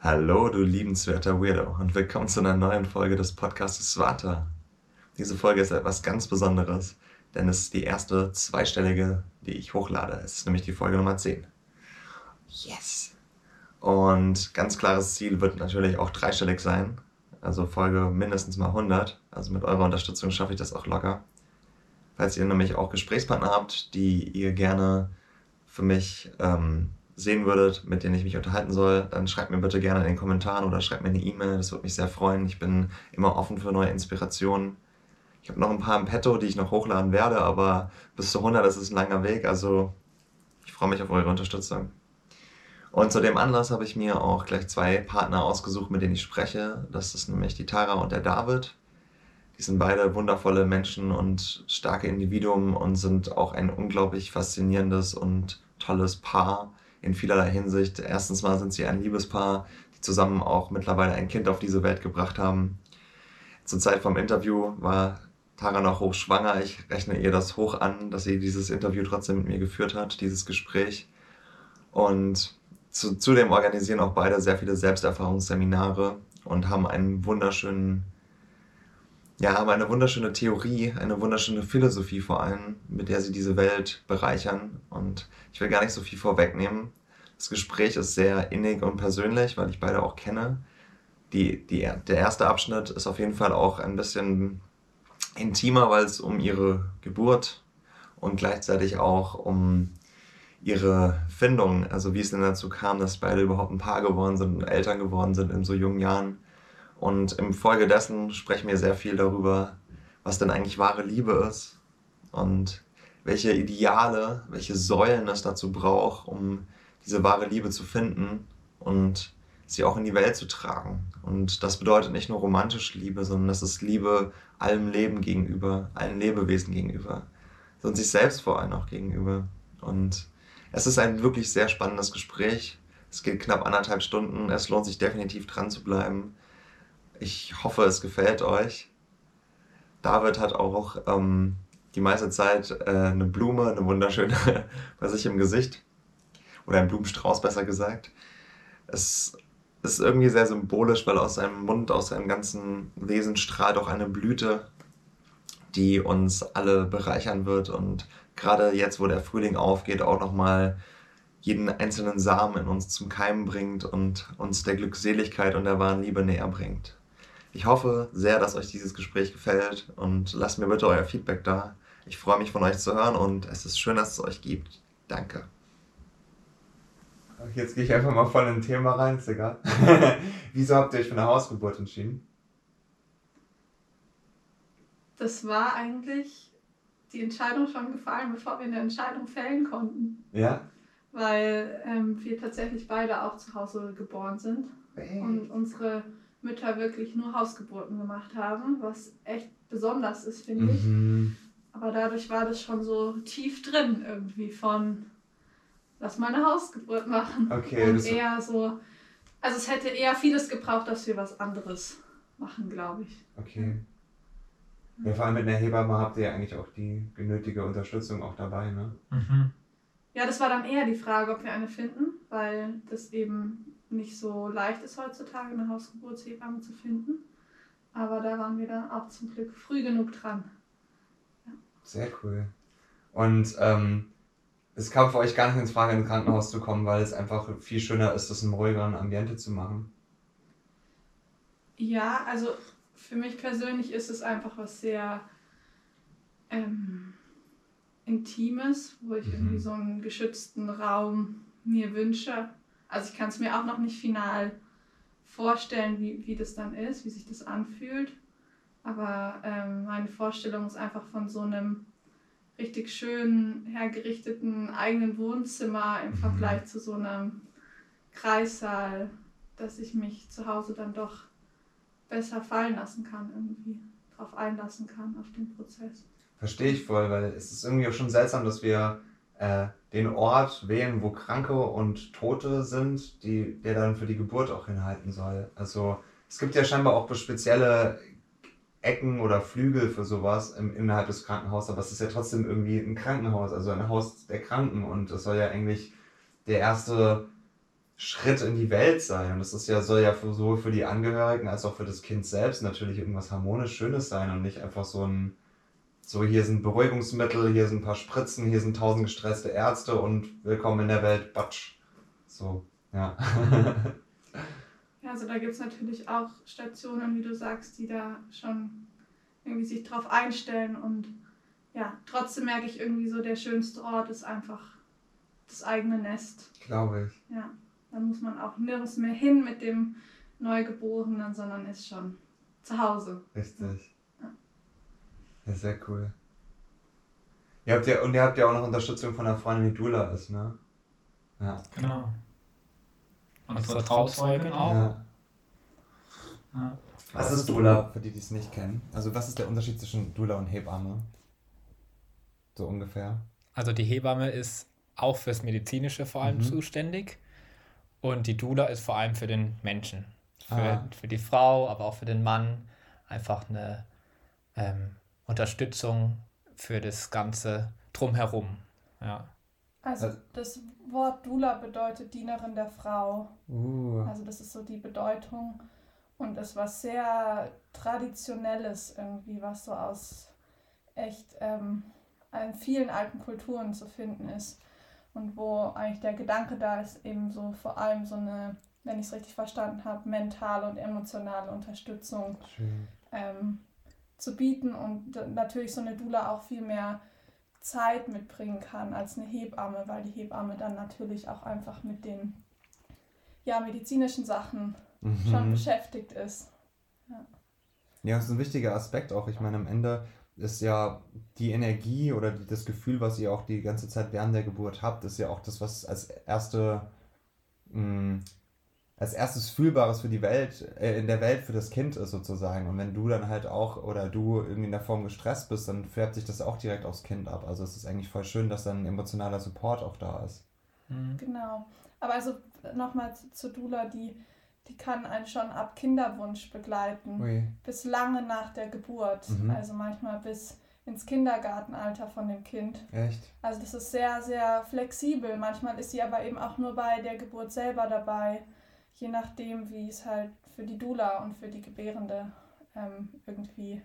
Hallo, du liebenswerter Weirdo und willkommen zu einer neuen Folge des Podcasts Swata. Diese Folge ist etwas ganz Besonderes, denn es ist die erste zweistellige, die ich hochlade. Es ist nämlich die Folge Nummer 10. Yes! Und ganz klares Ziel wird natürlich auch dreistellig sein. Also Folge mindestens mal 100. Also mit eurer Unterstützung schaffe ich das auch locker. Falls ihr nämlich auch Gesprächspartner habt, die ihr gerne für mich ähm, sehen würdet, mit denen ich mich unterhalten soll, dann schreibt mir bitte gerne in den Kommentaren oder schreibt mir eine E-Mail. Das würde mich sehr freuen. Ich bin immer offen für neue Inspirationen. Ich habe noch ein paar im Petto, die ich noch hochladen werde, aber bis zu 100 ist es ein langer Weg. Also ich freue mich auf eure Unterstützung. Und zu dem Anlass habe ich mir auch gleich zwei Partner ausgesucht, mit denen ich spreche. Das ist nämlich die Tara und der David. Die sind beide wundervolle Menschen und starke Individuen und sind auch ein unglaublich faszinierendes und tolles Paar in vielerlei Hinsicht. Erstens mal sind sie ein Liebespaar, die zusammen auch mittlerweile ein Kind auf diese Welt gebracht haben. Zur Zeit vom Interview war Tara noch hochschwanger. Ich rechne ihr das hoch an, dass sie dieses Interview trotzdem mit mir geführt hat, dieses Gespräch. Und zu, zudem organisieren auch beide sehr viele Selbsterfahrungsseminare und haben einen wunderschönen, ja, haben eine wunderschöne Theorie, eine wunderschöne Philosophie vor allem, mit der sie diese Welt bereichern. Und ich will gar nicht so viel vorwegnehmen. Das Gespräch ist sehr innig und persönlich, weil ich beide auch kenne. Die, die, der erste Abschnitt ist auf jeden Fall auch ein bisschen intimer, weil es um ihre Geburt und gleichzeitig auch um ihre Findung, also wie es denn dazu kam, dass beide überhaupt ein Paar geworden sind und Eltern geworden sind in so jungen Jahren. Und im Folge dessen sprechen wir sehr viel darüber, was denn eigentlich wahre Liebe ist und welche Ideale, welche Säulen es dazu braucht, um diese wahre Liebe zu finden und sie auch in die Welt zu tragen. Und das bedeutet nicht nur romantische Liebe, sondern das ist Liebe allem Leben gegenüber, allen Lebewesen gegenüber und sich selbst vor allem auch gegenüber. Und es ist ein wirklich sehr spannendes Gespräch. Es geht knapp anderthalb Stunden. Es lohnt sich definitiv dran zu bleiben. Ich hoffe, es gefällt euch. David hat auch ähm, die meiste Zeit äh, eine Blume, eine wunderschöne, bei sich im Gesicht. Oder ein Blumenstrauß, besser gesagt. Es ist irgendwie sehr symbolisch, weil aus seinem Mund, aus seinem ganzen Wesen strahlt auch eine Blüte, die uns alle bereichern wird und gerade jetzt, wo der Frühling aufgeht, auch nochmal jeden einzelnen Samen in uns zum Keimen bringt und uns der Glückseligkeit und der wahren Liebe näher bringt. Ich hoffe sehr, dass euch dieses Gespräch gefällt und lasst mir bitte euer Feedback da. Ich freue mich von euch zu hören und es ist schön, dass es euch gibt. Danke. Jetzt gehe ich einfach mal voll in ein Thema rein, Digga. Wieso habt ihr euch für eine Hausgeburt entschieden? Das war eigentlich die Entscheidung schon gefallen, bevor wir eine Entscheidung fällen konnten. Ja. Weil ähm, wir tatsächlich beide auch zu Hause geboren sind hey. und unsere Mütter wirklich nur Hausgeburten gemacht haben, was echt besonders ist, finde mhm. ich. Aber dadurch war das schon so tief drin irgendwie von lass mal eine Hausgeburt machen. Okay. Und eher so, also es hätte eher vieles gebraucht, dass wir was anderes machen, glaube ich. Okay. Ja, vor allem mit einer Hebamme habt ihr ja eigentlich auch die genötige Unterstützung auch dabei, ne? Mhm. Ja, das war dann eher die Frage, ob wir eine finden, weil das eben nicht so leicht ist heutzutage, eine Hausgeburtshebamme zu finden. Aber da waren wir dann auch zum Glück früh genug dran. Ja. Sehr cool. Und ähm, es kam für euch gar nicht ins Frage, ins Krankenhaus zu kommen, weil es einfach viel schöner ist, das im ruhigeren Ambiente zu machen. Ja, also für mich persönlich ist es einfach was sehr ähm, Intimes, wo ich mhm. irgendwie so einen geschützten Raum mir wünsche. Also ich kann es mir auch noch nicht final vorstellen, wie, wie das dann ist, wie sich das anfühlt. Aber ähm, meine Vorstellung ist einfach von so einem richtig schön hergerichteten eigenen Wohnzimmer im mhm. Vergleich zu so einem Kreissaal, dass ich mich zu Hause dann doch besser fallen lassen kann, irgendwie darauf einlassen kann, auf den Prozess. Verstehe ich voll, weil es ist irgendwie auch schon seltsam, dass wir äh, den Ort wählen, wo Kranke und Tote sind, die, der dann für die Geburt auch hinhalten soll. Also es gibt ja scheinbar auch spezielle Ecken oder Flügel für sowas im, innerhalb des Krankenhauses, aber es ist ja trotzdem irgendwie ein Krankenhaus, also ein Haus der Kranken und es soll ja eigentlich der erste Schritt in die Welt sein. Und das ist ja, soll ja für, sowohl für die Angehörigen als auch für das Kind selbst natürlich irgendwas harmonisch Schönes sein und nicht einfach so ein, so hier sind Beruhigungsmittel, hier sind ein paar Spritzen, hier sind tausend gestresste Ärzte und willkommen in der Welt, Batsch. So, ja. ja, also da gibt es natürlich auch Stationen, wie du sagst, die da schon irgendwie sich drauf einstellen und ja, trotzdem merke ich irgendwie so, der schönste Ort ist einfach das eigene Nest. Glaube ich. Ja. Dann muss man auch nirgends mehr hin mit dem Neugeborenen, sondern ist schon zu Hause. Richtig. Ja. sehr cool. Ihr habt ja, und ihr habt ja auch noch Unterstützung von einer Freundin, die Dula ist, ne? Ja. Genau. Unsere Trauzeugin auch. Ja. ja. Was ist Dula, für die, die es nicht kennen? Also was ist der Unterschied zwischen Dula und Hebamme? So ungefähr. Also die Hebamme ist auch fürs Medizinische vor allem mhm. zuständig. Und die Dula ist vor allem für den Menschen. Für, ah. für die Frau, aber auch für den Mann. Einfach eine ähm, Unterstützung für das Ganze drumherum. Ja. Also das Wort Dula bedeutet Dienerin der Frau. Uh. Also das ist so die Bedeutung. Und es war sehr Traditionelles irgendwie, was so aus echt ähm, in vielen alten Kulturen zu finden ist und wo eigentlich der Gedanke da ist, eben so vor allem so eine, wenn ich es richtig verstanden habe, mentale und emotionale Unterstützung ähm, zu bieten und natürlich so eine Dula auch viel mehr Zeit mitbringen kann als eine Hebamme, weil die Hebamme dann natürlich auch einfach mit den ja, medizinischen Sachen mhm. schon beschäftigt ist. Ja. ja, das ist ein wichtiger Aspekt auch. Ich meine, am Ende ist ja die Energie oder das Gefühl, was ihr auch die ganze Zeit während der Geburt habt, ist ja auch das, was als erste mh, mm, als erstes Fühlbares für die Welt, äh, in der Welt für das Kind ist sozusagen. Und wenn du dann halt auch oder du irgendwie in der Form gestresst bist, dann färbt sich das auch direkt aufs Kind ab. Also es ist eigentlich voll schön, dass dann emotionaler Support auch da ist. Mhm. Genau. Aber also nochmal zu Dula, die die kann einen schon ab Kinderwunsch begleiten, Ui. bis lange nach der Geburt. Mhm. Also manchmal bis ins Kindergartenalter von dem Kind. Echt? Also das ist sehr, sehr flexibel. Manchmal ist sie aber eben auch nur bei der Geburt selber dabei, je nachdem, wie es halt für die Dula und für die Gebärende ähm, irgendwie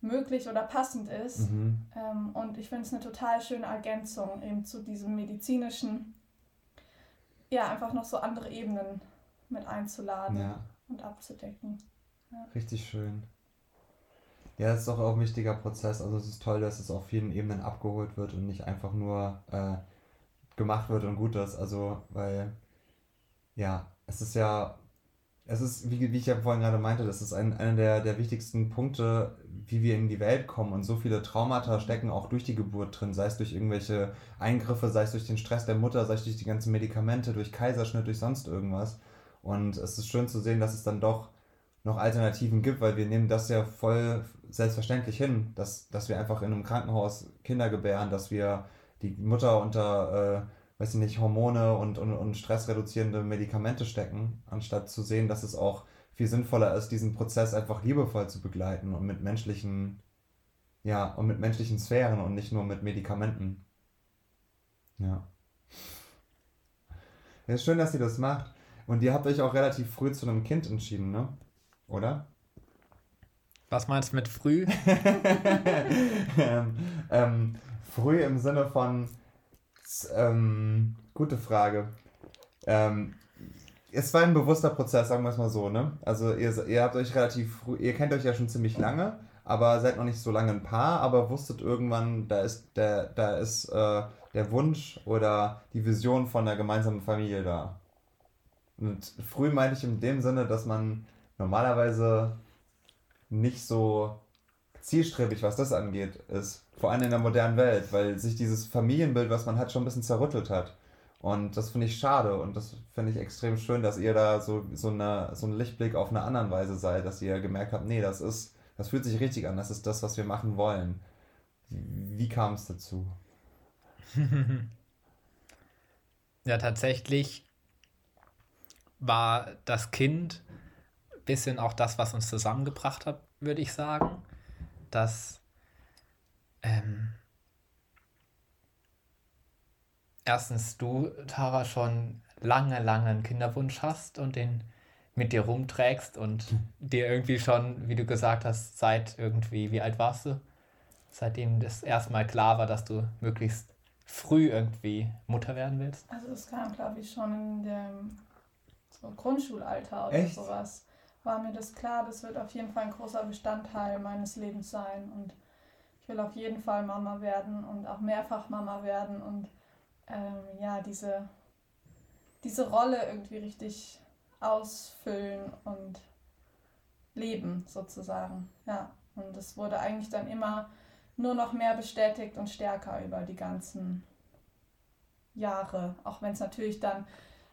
möglich oder passend ist. Mhm. Ähm, und ich finde es eine total schöne Ergänzung eben zu diesem medizinischen, ja, einfach noch so andere Ebenen mit einzuladen ja. und abzudecken. Ja. Richtig schön. Ja, es ist auch ein wichtiger Prozess. Also es ist toll, dass es auf vielen Ebenen abgeholt wird und nicht einfach nur äh, gemacht wird und gut ist. Also, weil, ja, es ist ja, es ist, wie, wie ich ja vorhin gerade meinte, das ist ein, einer der, der wichtigsten Punkte, wie wir in die Welt kommen. Und so viele Traumata stecken auch durch die Geburt drin, sei es durch irgendwelche Eingriffe, sei es durch den Stress der Mutter, sei es durch die ganzen Medikamente, durch Kaiserschnitt, durch sonst irgendwas. Und es ist schön zu sehen, dass es dann doch noch Alternativen gibt, weil wir nehmen das ja voll selbstverständlich hin, dass, dass wir einfach in einem Krankenhaus Kinder gebären, dass wir die Mutter unter, äh, weiß ich nicht, Hormone und, und, und stressreduzierende Medikamente stecken, anstatt zu sehen, dass es auch viel sinnvoller ist, diesen Prozess einfach liebevoll zu begleiten und mit menschlichen, ja, und mit menschlichen Sphären und nicht nur mit Medikamenten. Ja. Ja, ist schön, dass sie das macht. Und ihr habt euch auch relativ früh zu einem Kind entschieden, ne? Oder? Was meinst du mit früh? ähm, ähm, früh im Sinne von, ähm, gute Frage. Ähm, es war ein bewusster Prozess, sagen wir es mal so, ne? Also ihr, ihr habt euch relativ ihr kennt euch ja schon ziemlich lange, aber seid noch nicht so lange ein Paar, aber wusstet irgendwann, da ist der, da ist äh, der Wunsch oder die Vision von einer gemeinsamen Familie da. Und früh meine ich in dem Sinne, dass man normalerweise nicht so zielstrebig, was das angeht, ist. Vor allem in der modernen Welt, weil sich dieses Familienbild, was man hat, schon ein bisschen zerrüttelt hat. Und das finde ich schade und das finde ich extrem schön, dass ihr da so, so, eine, so ein Lichtblick auf eine andere Weise seid, dass ihr gemerkt habt, nee, das ist, das fühlt sich richtig an, das ist das, was wir machen wollen. Wie kam es dazu? ja, tatsächlich war das Kind ein bisschen auch das, was uns zusammengebracht hat, würde ich sagen. Dass ähm, erstens du, Tara, schon lange, lange einen Kinderwunsch hast und den mit dir rumträgst und dir irgendwie schon, wie du gesagt hast, seit irgendwie, wie alt warst du? Seitdem das erstmal klar war, dass du möglichst früh irgendwie Mutter werden willst? Also das kam, glaube ich, schon in dem so Grundschulalter oder Echt? sowas. War mir das klar, das wird auf jeden Fall ein großer Bestandteil meines Lebens sein und ich will auf jeden Fall Mama werden und auch mehrfach Mama werden und ähm, ja, diese, diese Rolle irgendwie richtig ausfüllen und leben sozusagen. Ja, und es wurde eigentlich dann immer nur noch mehr bestätigt und stärker über die ganzen Jahre, auch wenn es natürlich dann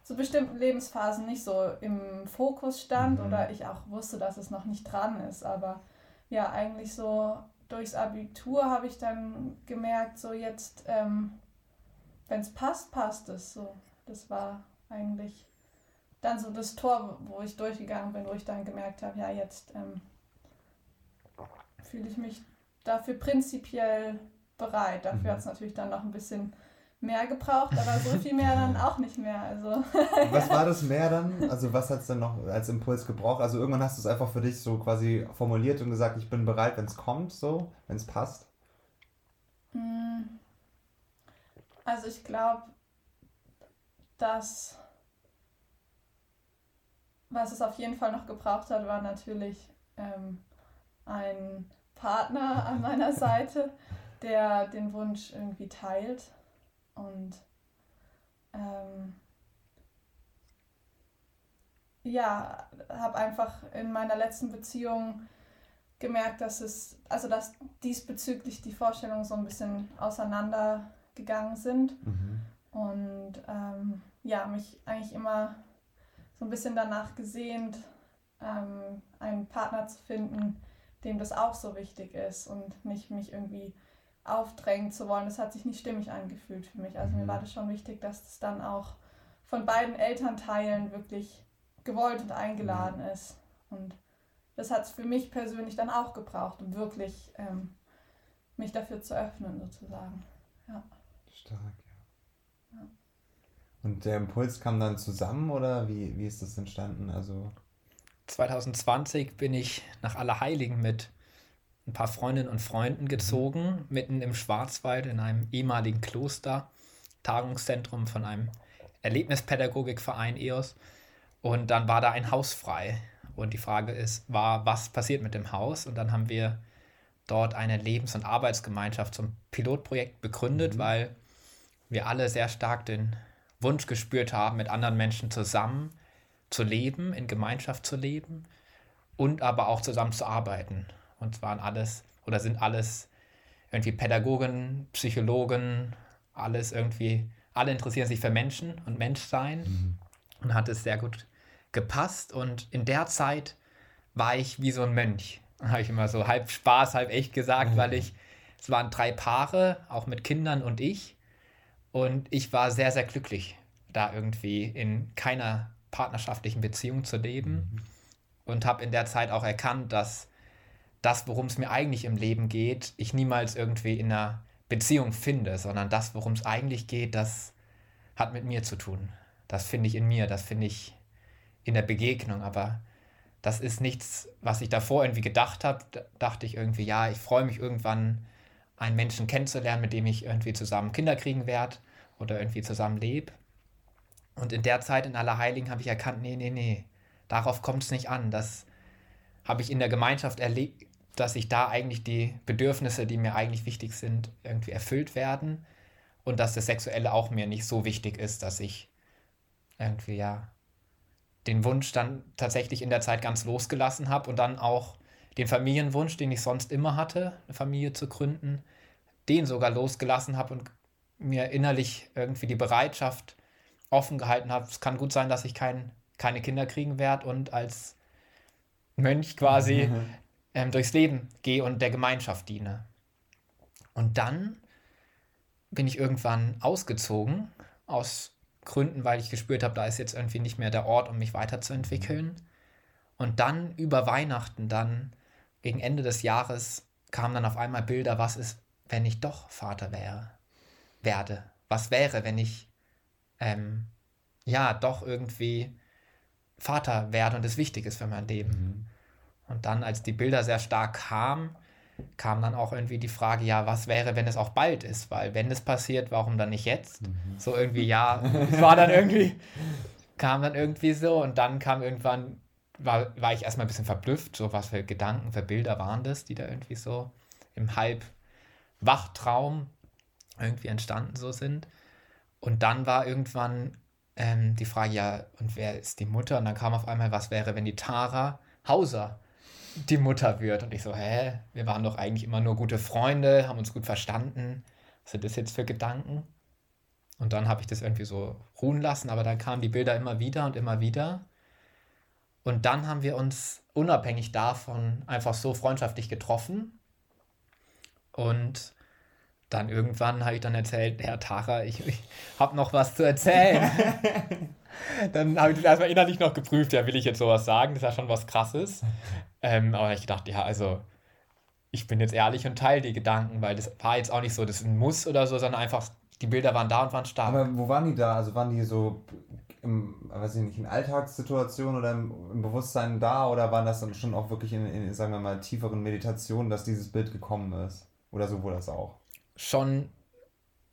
zu bestimmten Lebensphasen nicht so im Fokus stand Mhm. oder ich auch wusste, dass es noch nicht dran ist. Aber ja, eigentlich so durchs Abitur habe ich dann gemerkt, so jetzt, ähm, wenn es passt, passt es. So, das war eigentlich dann so das Tor, wo ich durchgegangen bin, wo ich dann gemerkt habe, ja, jetzt ähm, fühle ich mich dafür prinzipiell bereit. Dafür Mhm. hat es natürlich dann noch ein bisschen mehr gebraucht, aber so viel mehr dann auch nicht mehr. Also Was war das mehr dann? Also was hat es dann noch als Impuls gebraucht? Also irgendwann hast du es einfach für dich so quasi formuliert und gesagt, ich bin bereit, wenn es kommt, so, wenn es passt. Mm. Also ich glaube, dass was es auf jeden Fall noch gebraucht hat, war natürlich ähm, ein Partner an meiner Seite, der den Wunsch irgendwie teilt. Und ähm, ja, habe einfach in meiner letzten Beziehung gemerkt, dass es, also dass diesbezüglich die Vorstellungen so ein bisschen auseinandergegangen sind Mhm. und ähm, ja, mich eigentlich immer so ein bisschen danach gesehnt, ähm, einen Partner zu finden, dem das auch so wichtig ist und nicht mich irgendwie aufdrängen zu wollen. Das hat sich nicht stimmig angefühlt für mich. Also mir Mhm. war das schon wichtig, dass es dann auch von beiden Elternteilen wirklich gewollt und eingeladen ist. Und das hat es für mich persönlich dann auch gebraucht, um wirklich ähm, mich dafür zu öffnen, sozusagen. Stark, ja. Ja. Und der Impuls kam dann zusammen oder wie, wie ist das entstanden? Also, 2020 bin ich nach Allerheiligen mit ein paar Freundinnen und Freunden gezogen, mitten im Schwarzwald in einem ehemaligen Kloster, Tagungszentrum von einem Erlebnispädagogikverein EOS. Und dann war da ein Haus frei. Und die Frage ist, war, was passiert mit dem Haus? Und dann haben wir dort eine Lebens- und Arbeitsgemeinschaft zum Pilotprojekt begründet, Mhm. weil wir alle sehr stark den Wunsch gespürt haben, mit anderen Menschen zusammen zu leben, in Gemeinschaft zu leben und aber auch zusammen zu arbeiten. Und es waren alles oder sind alles irgendwie Pädagogen, Psychologen, alles irgendwie, alle interessieren sich für Menschen und Menschsein und hat es sehr gut gepasst. Und in der Zeit war ich wie so ein Mönch. Habe ich immer so halb Spaß, halb echt gesagt, weil ich, es waren drei Paare, auch mit Kindern und ich. Und ich war sehr, sehr glücklich, da irgendwie in keiner partnerschaftlichen Beziehung zu leben. Und habe in der Zeit auch erkannt, dass das, worum es mir eigentlich im Leben geht, ich niemals irgendwie in einer Beziehung finde, sondern das, worum es eigentlich geht, das hat mit mir zu tun. Das finde ich in mir, das finde ich in der Begegnung, aber das ist nichts, was ich davor irgendwie gedacht habe. Da dachte ich irgendwie, ja, ich freue mich irgendwann, einen Menschen kennenzulernen, mit dem ich irgendwie zusammen Kinder kriegen werde oder irgendwie zusammen lebe. Und in der Zeit in Allerheiligen habe ich erkannt, nee, nee, nee, darauf kommt es nicht an. Das habe ich in der Gemeinschaft erlebt, dass ich da eigentlich die Bedürfnisse, die mir eigentlich wichtig sind, irgendwie erfüllt werden und dass das Sexuelle auch mir nicht so wichtig ist, dass ich irgendwie ja den Wunsch dann tatsächlich in der Zeit ganz losgelassen habe und dann auch den Familienwunsch, den ich sonst immer hatte, eine Familie zu gründen, den sogar losgelassen habe und mir innerlich irgendwie die Bereitschaft offen gehalten habe. Es kann gut sein, dass ich kein, keine Kinder kriegen werde und als Mönch quasi ähm, durchs Leben gehe und der Gemeinschaft diene. Und dann bin ich irgendwann ausgezogen, aus Gründen, weil ich gespürt habe, da ist jetzt irgendwie nicht mehr der Ort, um mich weiterzuentwickeln. Und dann über Weihnachten, dann gegen Ende des Jahres, kamen dann auf einmal Bilder, was ist, wenn ich doch Vater wäre, werde? Was wäre, wenn ich ähm, ja doch irgendwie Vater werden und es wichtig ist für mein Leben. Mhm. Und dann, als die Bilder sehr stark kamen, kam dann auch irgendwie die Frage, ja, was wäre, wenn es auch bald ist? Weil wenn es passiert, warum dann nicht jetzt? Mhm. So irgendwie, ja, es war dann irgendwie, kam dann irgendwie so und dann kam irgendwann, war, war ich erstmal ein bisschen verblüfft, so was für Gedanken, für Bilder waren das, die da irgendwie so im Halbwachtraum irgendwie entstanden so sind. Und dann war irgendwann ähm, die Frage, ja, und wer ist die Mutter? Und dann kam auf einmal, was wäre, wenn die Tara Hauser die Mutter wird. Und ich so, hä, wir waren doch eigentlich immer nur gute Freunde, haben uns gut verstanden. Was sind das jetzt für Gedanken? Und dann habe ich das irgendwie so ruhen lassen, aber dann kamen die Bilder immer wieder und immer wieder. Und dann haben wir uns unabhängig davon einfach so freundschaftlich getroffen. Und dann irgendwann habe ich dann erzählt, Herr Tara, ich, ich habe noch was zu erzählen. dann habe ich das erstmal innerlich noch geprüft, ja, will ich jetzt sowas sagen? Das ist ja schon was Krasses. Ähm, aber ich dachte, ja, also ich bin jetzt ehrlich und teile die Gedanken, weil das war jetzt auch nicht so, das ist ein Muss oder so, sondern einfach, die Bilder waren da und waren stark. Aber wo waren die da? Also waren die so im, weiß ich nicht, in Alltagssituationen oder im, im, Bewusstsein da oder waren das dann schon auch wirklich in, in, sagen wir mal, tieferen Meditationen, dass dieses Bild gekommen ist? Oder sowohl das auch? Schon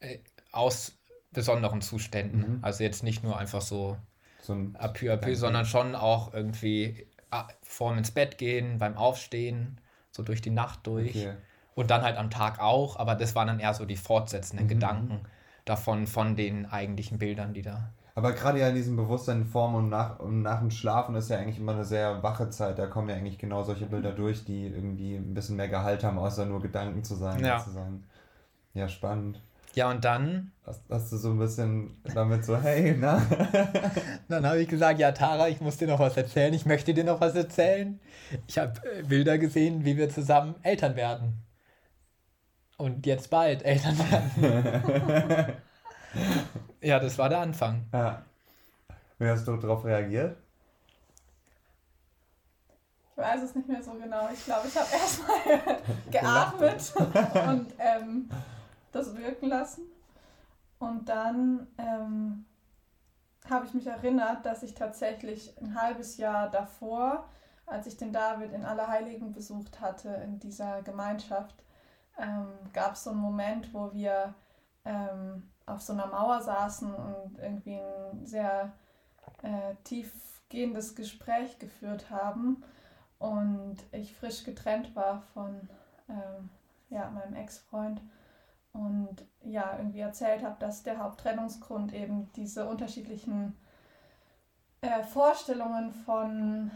äh, aus besonderen Zuständen. Mhm. Also jetzt nicht nur einfach so, so ein apü, apü, sondern schon auch irgendwie ah, vorm ins Bett gehen, beim Aufstehen, so durch die Nacht durch. Okay. Und dann halt am Tag auch, aber das waren dann eher so die fortsetzenden mhm. Gedanken davon, von den eigentlichen Bildern, die da. Aber gerade ja in diesem Bewusstsein vorm und nach, und nach dem Schlafen ist ja eigentlich immer eine sehr wache Zeit. Da kommen ja eigentlich genau solche Bilder durch, die irgendwie ein bisschen mehr Gehalt haben, außer nur Gedanken zu sein. Ja, ja spannend. Ja, und dann. Hast, hast, du so ein bisschen damit so, hey, na? dann habe ich gesagt, ja, Tara, ich muss dir noch was erzählen. Ich möchte dir noch was erzählen. Ich habe äh, Bilder gesehen, wie wir zusammen Eltern werden. Und jetzt bald Eltern werden. ja, das war der Anfang. Ja. Wie hast du darauf reagiert? Ich weiß es nicht mehr so genau. Ich glaube, ich habe erstmal geatmet und ähm, das wirken lassen. Und dann ähm, habe ich mich erinnert, dass ich tatsächlich ein halbes Jahr davor, als ich den David in Allerheiligen besucht hatte, in dieser Gemeinschaft, ähm, gab es so einen Moment, wo wir ähm, auf so einer Mauer saßen und irgendwie ein sehr äh, tiefgehendes Gespräch geführt haben und ich frisch getrennt war von ähm, ja, meinem Ex-Freund und ja, irgendwie erzählt habe, dass der Haupttrennungsgrund eben diese unterschiedlichen äh, Vorstellungen von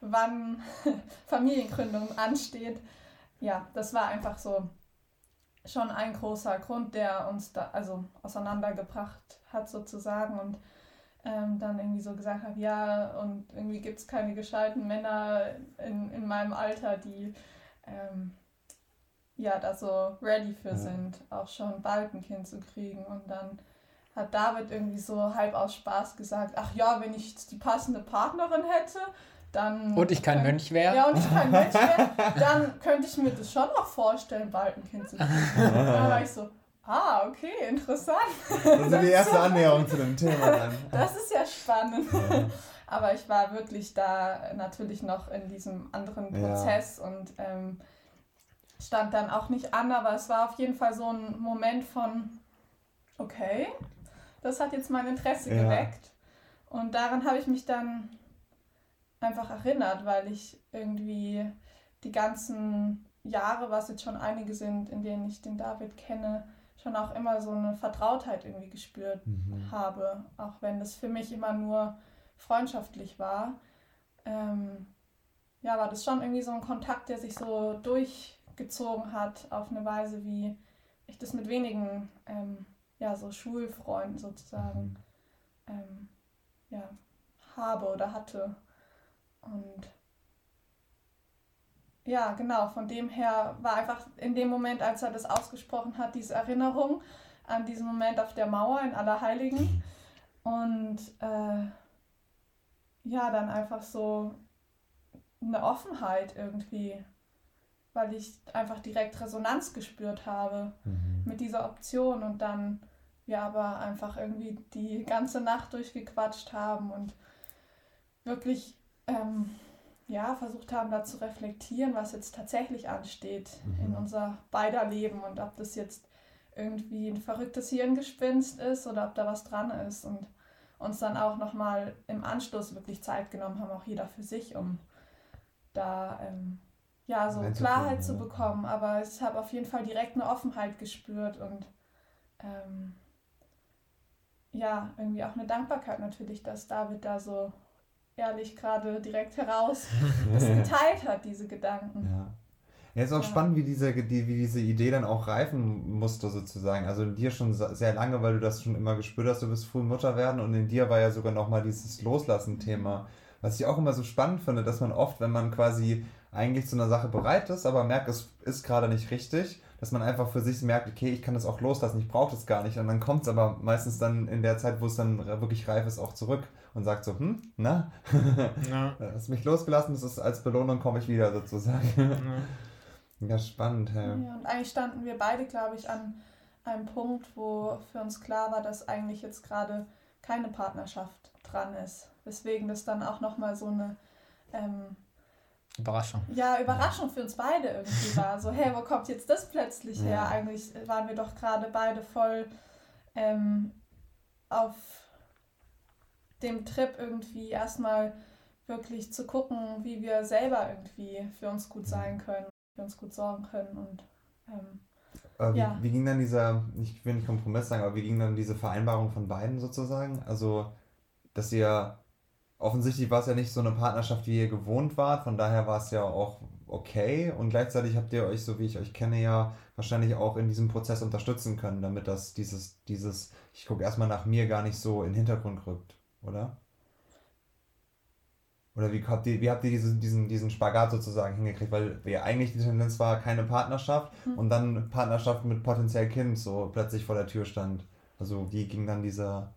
wann Familiengründung ansteht. Ja, das war einfach so schon ein großer Grund, der uns da also auseinandergebracht hat sozusagen und ähm, dann irgendwie so gesagt habe, ja, und irgendwie gibt es keine gescheiten Männer in, in meinem Alter, die ähm, ja da so ready für ja. sind, auch schon bald ein Kind zu kriegen. Und dann hat David irgendwie so halb aus Spaß gesagt, ach ja, wenn ich die passende Partnerin hätte, dann... Und ich kein Mönch wäre. Ja, und ich kein Mönch wäre, dann könnte ich mir das schon noch vorstellen, bald ein Kind zu kriegen. Und dann war ich so, ah, okay, interessant. Das ist die erste Annäherung zu dem Thema dann. Das ist ja spannend. Ja. Aber ich war wirklich da natürlich noch in diesem anderen Prozess ja. und ähm, stand dann auch nicht an, aber es war auf jeden Fall so ein Moment von, okay, das hat jetzt mein Interesse ja. geweckt. Und daran habe ich mich dann einfach erinnert, weil ich irgendwie die ganzen Jahre, was jetzt schon einige sind, in denen ich den David kenne, schon auch immer so eine Vertrautheit irgendwie gespürt mhm. habe, auch wenn das für mich immer nur freundschaftlich war. Ähm, ja, war das schon irgendwie so ein Kontakt, der sich so durch gezogen hat auf eine Weise, wie ich das mit wenigen, ähm, ja, so Schulfreunden sozusagen, mhm. ähm, ja, habe oder hatte. Und ja, genau, von dem her war einfach in dem Moment, als er das ausgesprochen hat, diese Erinnerung an diesen Moment auf der Mauer in Allerheiligen. Und äh, ja, dann einfach so eine Offenheit irgendwie weil ich einfach direkt Resonanz gespürt habe mhm. mit dieser Option und dann wir aber einfach irgendwie die ganze Nacht durchgequatscht haben und wirklich ähm, ja, versucht haben, da zu reflektieren, was jetzt tatsächlich ansteht mhm. in unser beider Leben und ob das jetzt irgendwie ein verrücktes Hirngespinst ist oder ob da was dran ist und uns dann auch nochmal im Anschluss wirklich Zeit genommen haben, auch jeder für sich, um da ähm, ja so Klarheit zu bekommen. Aber ich habe auf jeden Fall direkt eine Offenheit gespürt und ähm, ja, irgendwie auch eine Dankbarkeit natürlich, dass David da so ehrlich gerade direkt heraus das geteilt hat, diese Gedanken. Ja. Ja, ist auch ja. spannend, wie diese, die, wie diese Idee dann auch reifen musste, sozusagen. Also in dir schon sehr lange, weil du das schon immer gespürt hast, du bist früh Mutter werden und in dir war ja sogar nochmal dieses Loslassen-Thema. Was ich auch immer so spannend finde, dass man oft, wenn man quasi eigentlich zu einer Sache bereit ist, aber merkt, es ist gerade nicht richtig, dass man einfach für sich merkt, okay, ich kann das auch loslassen, ich brauche das gar nicht. Und dann kommt es aber meistens dann in der Zeit, wo es dann wirklich reif ist, auch zurück und sagt so, hm, na, ja. hast mich losgelassen, das ist als Belohnung komme ich wieder sozusagen. Ja, ja spannend. Ja. ja, und eigentlich standen wir beide, glaube ich, an einem Punkt, wo für uns klar war, dass eigentlich jetzt gerade keine Partnerschaft dran ist. Weswegen das dann auch nochmal so eine ähm, Überraschung. Ja, Überraschung für uns beide irgendwie war. So, hey, wo kommt jetzt das plötzlich her? Ja. Eigentlich waren wir doch gerade beide voll ähm, auf dem Trip irgendwie erstmal wirklich zu gucken, wie wir selber irgendwie für uns gut sein können, für uns gut sorgen können und ähm, wie, ja. wie ging dann dieser, ich will nicht Kompromiss sagen, aber wie ging dann diese Vereinbarung von beiden sozusagen? Also, dass ihr, offensichtlich war es ja nicht so eine Partnerschaft, wie ihr gewohnt wart, von daher war es ja auch okay und gleichzeitig habt ihr euch, so wie ich euch kenne, ja wahrscheinlich auch in diesem Prozess unterstützen können, damit das dieses, dieses, ich gucke erstmal nach mir gar nicht so in den Hintergrund rückt oder? Oder wie habt ihr, wie habt ihr diesen, diesen, diesen Spagat sozusagen hingekriegt? Weil ja eigentlich die Tendenz war keine Partnerschaft mhm. und dann Partnerschaft mit potenziell Kind so plötzlich vor der Tür stand. Also wie ging dann dieser...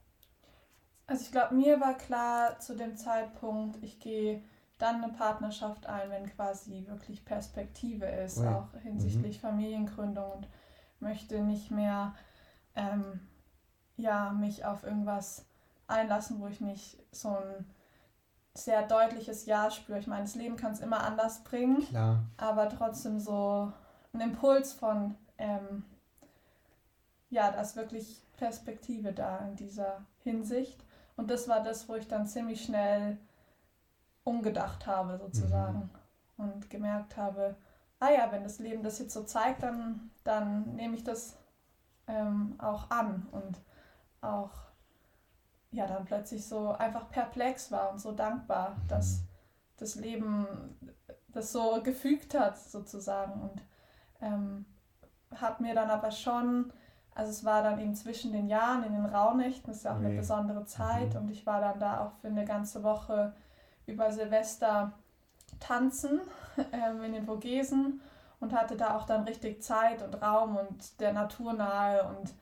Also ich glaube, mir war klar zu dem Zeitpunkt, ich gehe dann eine Partnerschaft ein, wenn quasi wirklich Perspektive ist, oh auch hinsichtlich mhm. Familiengründung und möchte nicht mehr ähm, ja, mich auf irgendwas einlassen, wo ich nicht so ein sehr deutliches Ja spüre. Ich meine, das Leben kann es immer anders bringen, Klar. aber trotzdem so ein Impuls von, ähm, ja, da ist wirklich Perspektive da in dieser Hinsicht. Und das war das, wo ich dann ziemlich schnell umgedacht habe, sozusagen. Mhm. Und gemerkt habe, ah ja, wenn das Leben das jetzt so zeigt, dann, dann nehme ich das ähm, auch an und auch ja dann plötzlich so einfach perplex war und so dankbar, mhm. dass das Leben das so gefügt hat sozusagen und ähm, habe mir dann aber schon, also es war dann eben zwischen den Jahren in den Rauhnächten, das ist ja auch okay. eine besondere Zeit mhm. und ich war dann da auch für eine ganze Woche über Silvester tanzen ähm, in den Vogesen und hatte da auch dann richtig Zeit und Raum und der Natur nahe und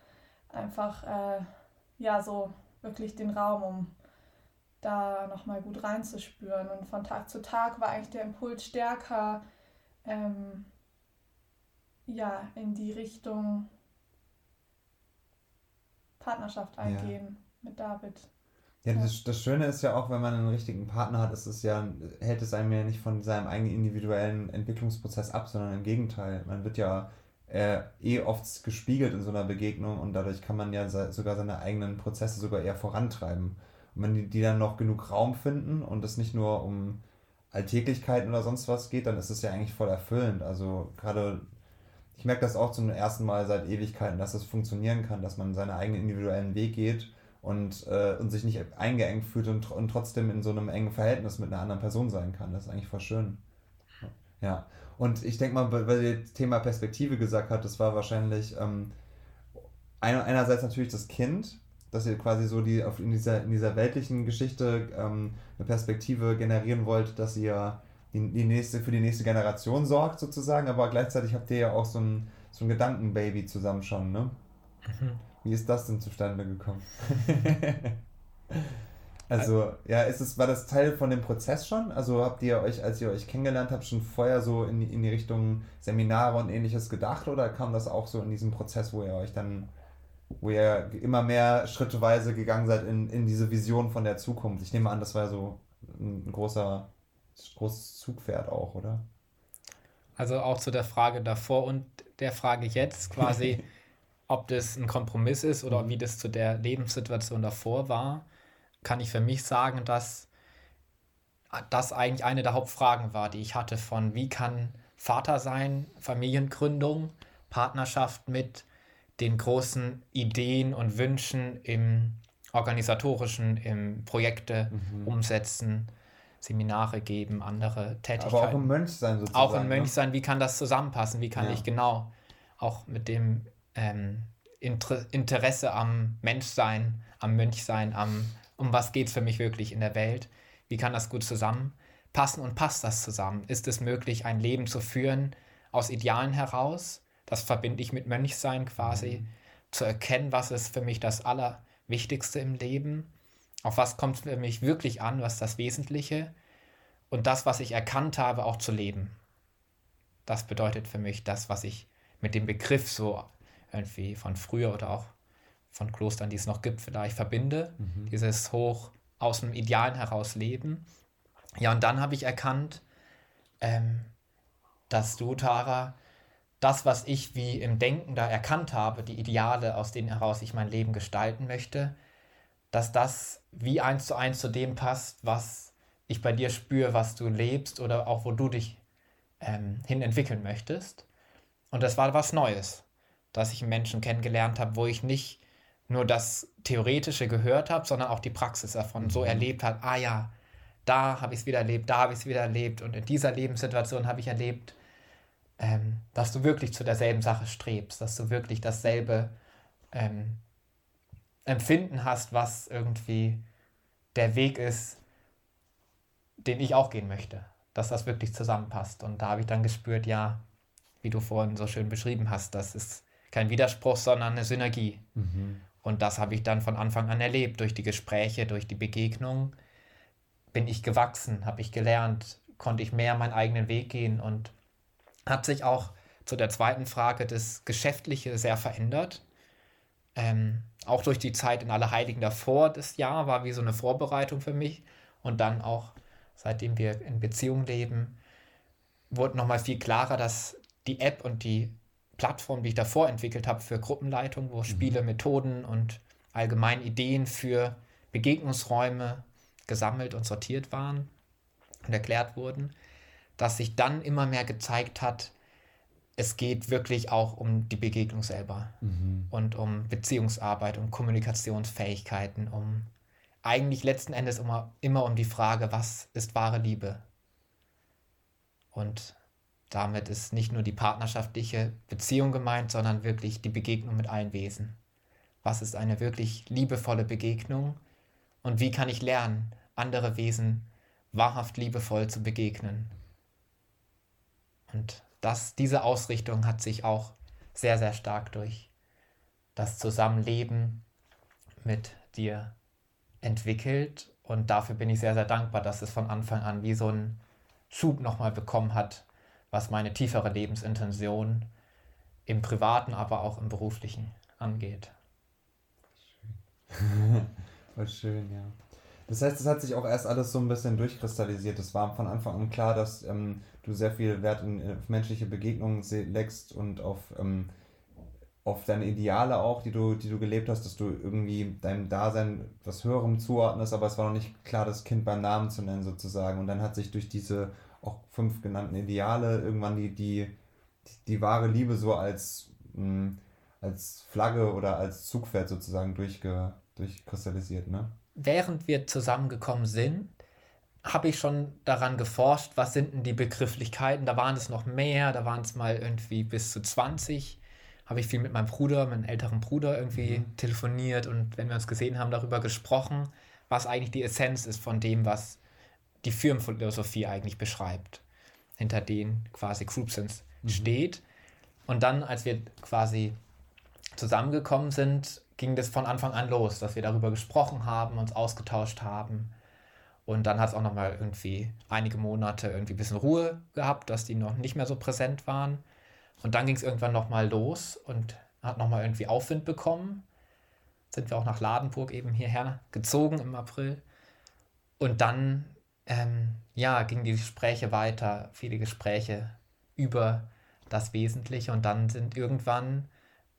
einfach äh, ja so wirklich den Raum, um da nochmal gut reinzuspüren. Und von Tag zu Tag war eigentlich der Impuls stärker, ähm, ja, in die Richtung Partnerschaft eingehen ja. mit David. Ja, das, das Schöne ist ja auch, wenn man einen richtigen Partner hat, ist es ja, hält es einem ja nicht von seinem eigenen individuellen Entwicklungsprozess ab, sondern im Gegenteil. Man wird ja äh, eh oft gespiegelt in so einer Begegnung und dadurch kann man ja sogar seine eigenen Prozesse sogar eher vorantreiben. Und wenn die, die dann noch genug Raum finden und es nicht nur um Alltäglichkeiten oder sonst was geht, dann ist es ja eigentlich voll erfüllend. Also gerade, ich merke das auch zum ersten Mal seit Ewigkeiten, dass es funktionieren kann, dass man seinen eigenen individuellen Weg geht und, äh, und sich nicht eingeengt fühlt und, und trotzdem in so einem engen Verhältnis mit einer anderen Person sein kann. Das ist eigentlich voll schön. Ja. Und ich denke mal, weil ihr das Thema Perspektive gesagt habt, das war wahrscheinlich ähm, einerseits natürlich das Kind, dass ihr quasi so die auf, in, dieser, in dieser weltlichen Geschichte ähm, eine Perspektive generieren wollt, dass ihr die, die nächste, für die nächste Generation sorgt sozusagen, aber gleichzeitig habt ihr ja auch so ein, so ein Gedankenbaby zusammen schon, ne? Mhm. Wie ist das denn zustande gekommen? Also, ja, ist es, war das Teil von dem Prozess schon? Also habt ihr euch, als ihr euch kennengelernt habt, schon vorher so in, in die Richtung Seminare und ähnliches gedacht oder kam das auch so in diesem Prozess, wo ihr euch dann wo ihr immer mehr schrittweise gegangen seid in, in diese Vision von der Zukunft. Ich nehme an, das war so ein großer, großes Zugpferd auch, oder? Also auch zu der Frage davor und der Frage jetzt quasi, ob das ein Kompromiss ist oder wie das zu der Lebenssituation davor war, kann ich für mich sagen, dass das eigentlich eine der Hauptfragen war, die ich hatte von wie kann Vater sein, Familiengründung, Partnerschaft mit den großen Ideen und Wünschen im organisatorischen, im Projekte mhm. umsetzen, Seminare geben, andere Tätigkeiten. Aber auch im Mönchsein sozusagen. Auch im ne? Mönchsein, wie kann das zusammenpassen? Wie kann ja. ich genau auch mit dem ähm, Inter Interesse am Menschsein, am Mönchsein, am um was geht es für mich wirklich in der Welt? Wie kann das gut zusammenpassen und passt das zusammen? Ist es möglich, ein Leben zu führen aus Idealen heraus? Das verbinde ich mit Mönchsein quasi, mhm. zu erkennen, was ist für mich das Allerwichtigste im Leben, auf was kommt es für mich wirklich an, was ist das Wesentliche und das, was ich erkannt habe, auch zu leben. Das bedeutet für mich das, was ich mit dem Begriff so irgendwie von früher oder auch von Klostern, die es noch gibt, vielleicht verbinde. Mhm. Dieses hoch aus dem Idealen heraus leben. Ja, und dann habe ich erkannt, ähm, dass du, Tara, das, was ich wie im Denken da erkannt habe, die Ideale, aus denen heraus ich mein Leben gestalten möchte, dass das wie eins zu eins zu dem passt, was ich bei dir spüre, was du lebst oder auch wo du dich ähm, hin entwickeln möchtest. Und das war was Neues, dass ich Menschen kennengelernt habe, wo ich nicht nur das Theoretische gehört habe, sondern auch die Praxis davon mhm. so erlebt hat, ah ja, da habe ich es wieder erlebt, da habe ich es wieder erlebt und in dieser Lebenssituation habe ich erlebt, ähm, dass du wirklich zu derselben Sache strebst, dass du wirklich dasselbe ähm, Empfinden hast, was irgendwie der Weg ist, den ich auch gehen möchte, dass das wirklich zusammenpasst. Und da habe ich dann gespürt, ja, wie du vorhin so schön beschrieben hast, das ist kein Widerspruch, sondern eine Synergie. Mhm. Und das habe ich dann von Anfang an erlebt. Durch die Gespräche, durch die Begegnung bin ich gewachsen, habe ich gelernt, konnte ich mehr meinen eigenen Weg gehen und hat sich auch zu der zweiten Frage das Geschäftliche sehr verändert. Ähm, auch durch die Zeit in Allerheiligen davor, das Jahr war wie so eine Vorbereitung für mich. Und dann auch, seitdem wir in Beziehung leben, wurde nochmal viel klarer, dass die App und die Plattform, die ich davor entwickelt habe für Gruppenleitung, wo mhm. Spiele, Methoden und allgemein Ideen für Begegnungsräume gesammelt und sortiert waren und erklärt wurden, dass sich dann immer mehr gezeigt hat, es geht wirklich auch um die Begegnung selber mhm. und um Beziehungsarbeit, um Kommunikationsfähigkeiten, um eigentlich letzten Endes immer, immer um die Frage, was ist wahre Liebe? Und damit ist nicht nur die partnerschaftliche Beziehung gemeint, sondern wirklich die Begegnung mit allen Wesen. Was ist eine wirklich liebevolle Begegnung und wie kann ich lernen, andere Wesen wahrhaft liebevoll zu begegnen? Und das, diese Ausrichtung hat sich auch sehr, sehr stark durch das Zusammenleben mit dir entwickelt. Und dafür bin ich sehr, sehr dankbar, dass es von Anfang an wie so einen Schub nochmal bekommen hat, was meine tiefere Lebensintention im privaten, aber auch im beruflichen angeht. Schön. Voll schön, ja. Das heißt, es hat sich auch erst alles so ein bisschen durchkristallisiert. Es war von Anfang an klar, dass ähm, du sehr viel Wert in, auf menschliche Begegnungen legst und auf, ähm, auf deine Ideale auch, die du, die du gelebt hast, dass du irgendwie deinem Dasein was Höherem zuordnest, aber es war noch nicht klar, das Kind beim Namen zu nennen sozusagen. Und dann hat sich durch diese auch fünf genannten Ideale irgendwann die, die, die, die wahre Liebe so als, mh, hm, als Flagge oder als Zugpferd sozusagen durchge, durchkristallisiert, ne? Während wir zusammengekommen sind, habe ich schon daran geforscht, was sind denn die Begrifflichkeiten. Da waren es noch mehr, da waren es mal irgendwie bis zu 20. Habe ich viel mit meinem Bruder, meinem älteren Bruder irgendwie mhm. telefoniert und wenn wir uns gesehen haben, darüber gesprochen, was eigentlich die Essenz ist von dem, was die Firmenphilosophie eigentlich beschreibt, hinter denen quasi Groupsense mhm. steht. Und dann, als wir quasi zusammengekommen sind, ging das von Anfang an los, dass wir darüber gesprochen haben, uns ausgetauscht haben. Und dann hat es auch nochmal irgendwie einige Monate irgendwie ein bisschen Ruhe gehabt, dass die noch nicht mehr so präsent waren. Und dann ging es irgendwann nochmal los und hat nochmal irgendwie Aufwind bekommen. sind wir auch nach Ladenburg eben hierher gezogen im April. Und dann, ähm, ja, gingen die Gespräche weiter, viele Gespräche über das Wesentliche. Und dann sind irgendwann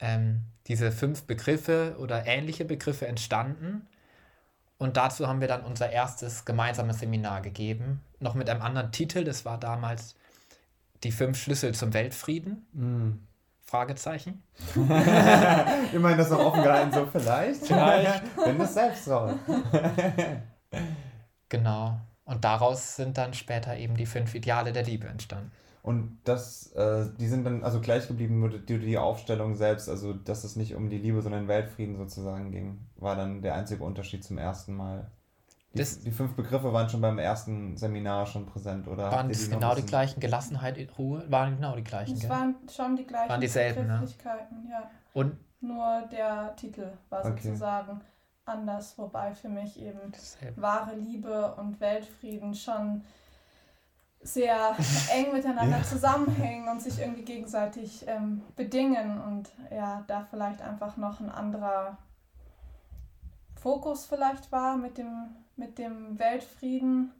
ähm, diese fünf Begriffe oder ähnliche Begriffe entstanden. Und dazu haben wir dann unser erstes gemeinsames Seminar gegeben, noch mit einem anderen Titel. Das war damals die fünf Schlüssel zum Weltfrieden. Mm. Fragezeichen. ich meine, das noch offen gehalten, so vielleicht. Vielleicht. Wenn es selbst raus. genau. Und daraus sind dann später eben die fünf Ideale der Liebe entstanden. Und das, äh, die sind dann also gleich geblieben, nur die, die Aufstellung selbst, also dass es nicht um die Liebe, sondern Weltfrieden sozusagen ging, war dann der einzige Unterschied zum ersten Mal. Die, das, die fünf Begriffe waren schon beim ersten Seminar schon präsent, oder? Waren das genau die gleichen? Gelassenheit, Ruhe? Waren genau die gleichen? Es waren schon die gleichen waren dieselben, ne? ja. Und? Nur der Titel war okay. sozusagen anders, wobei für mich eben Dasselbe. wahre Liebe und Weltfrieden schon sehr eng miteinander ja. zusammenhängen und sich irgendwie gegenseitig ähm, bedingen und ja, da vielleicht einfach noch ein anderer Fokus vielleicht war mit dem, mit dem Weltfrieden.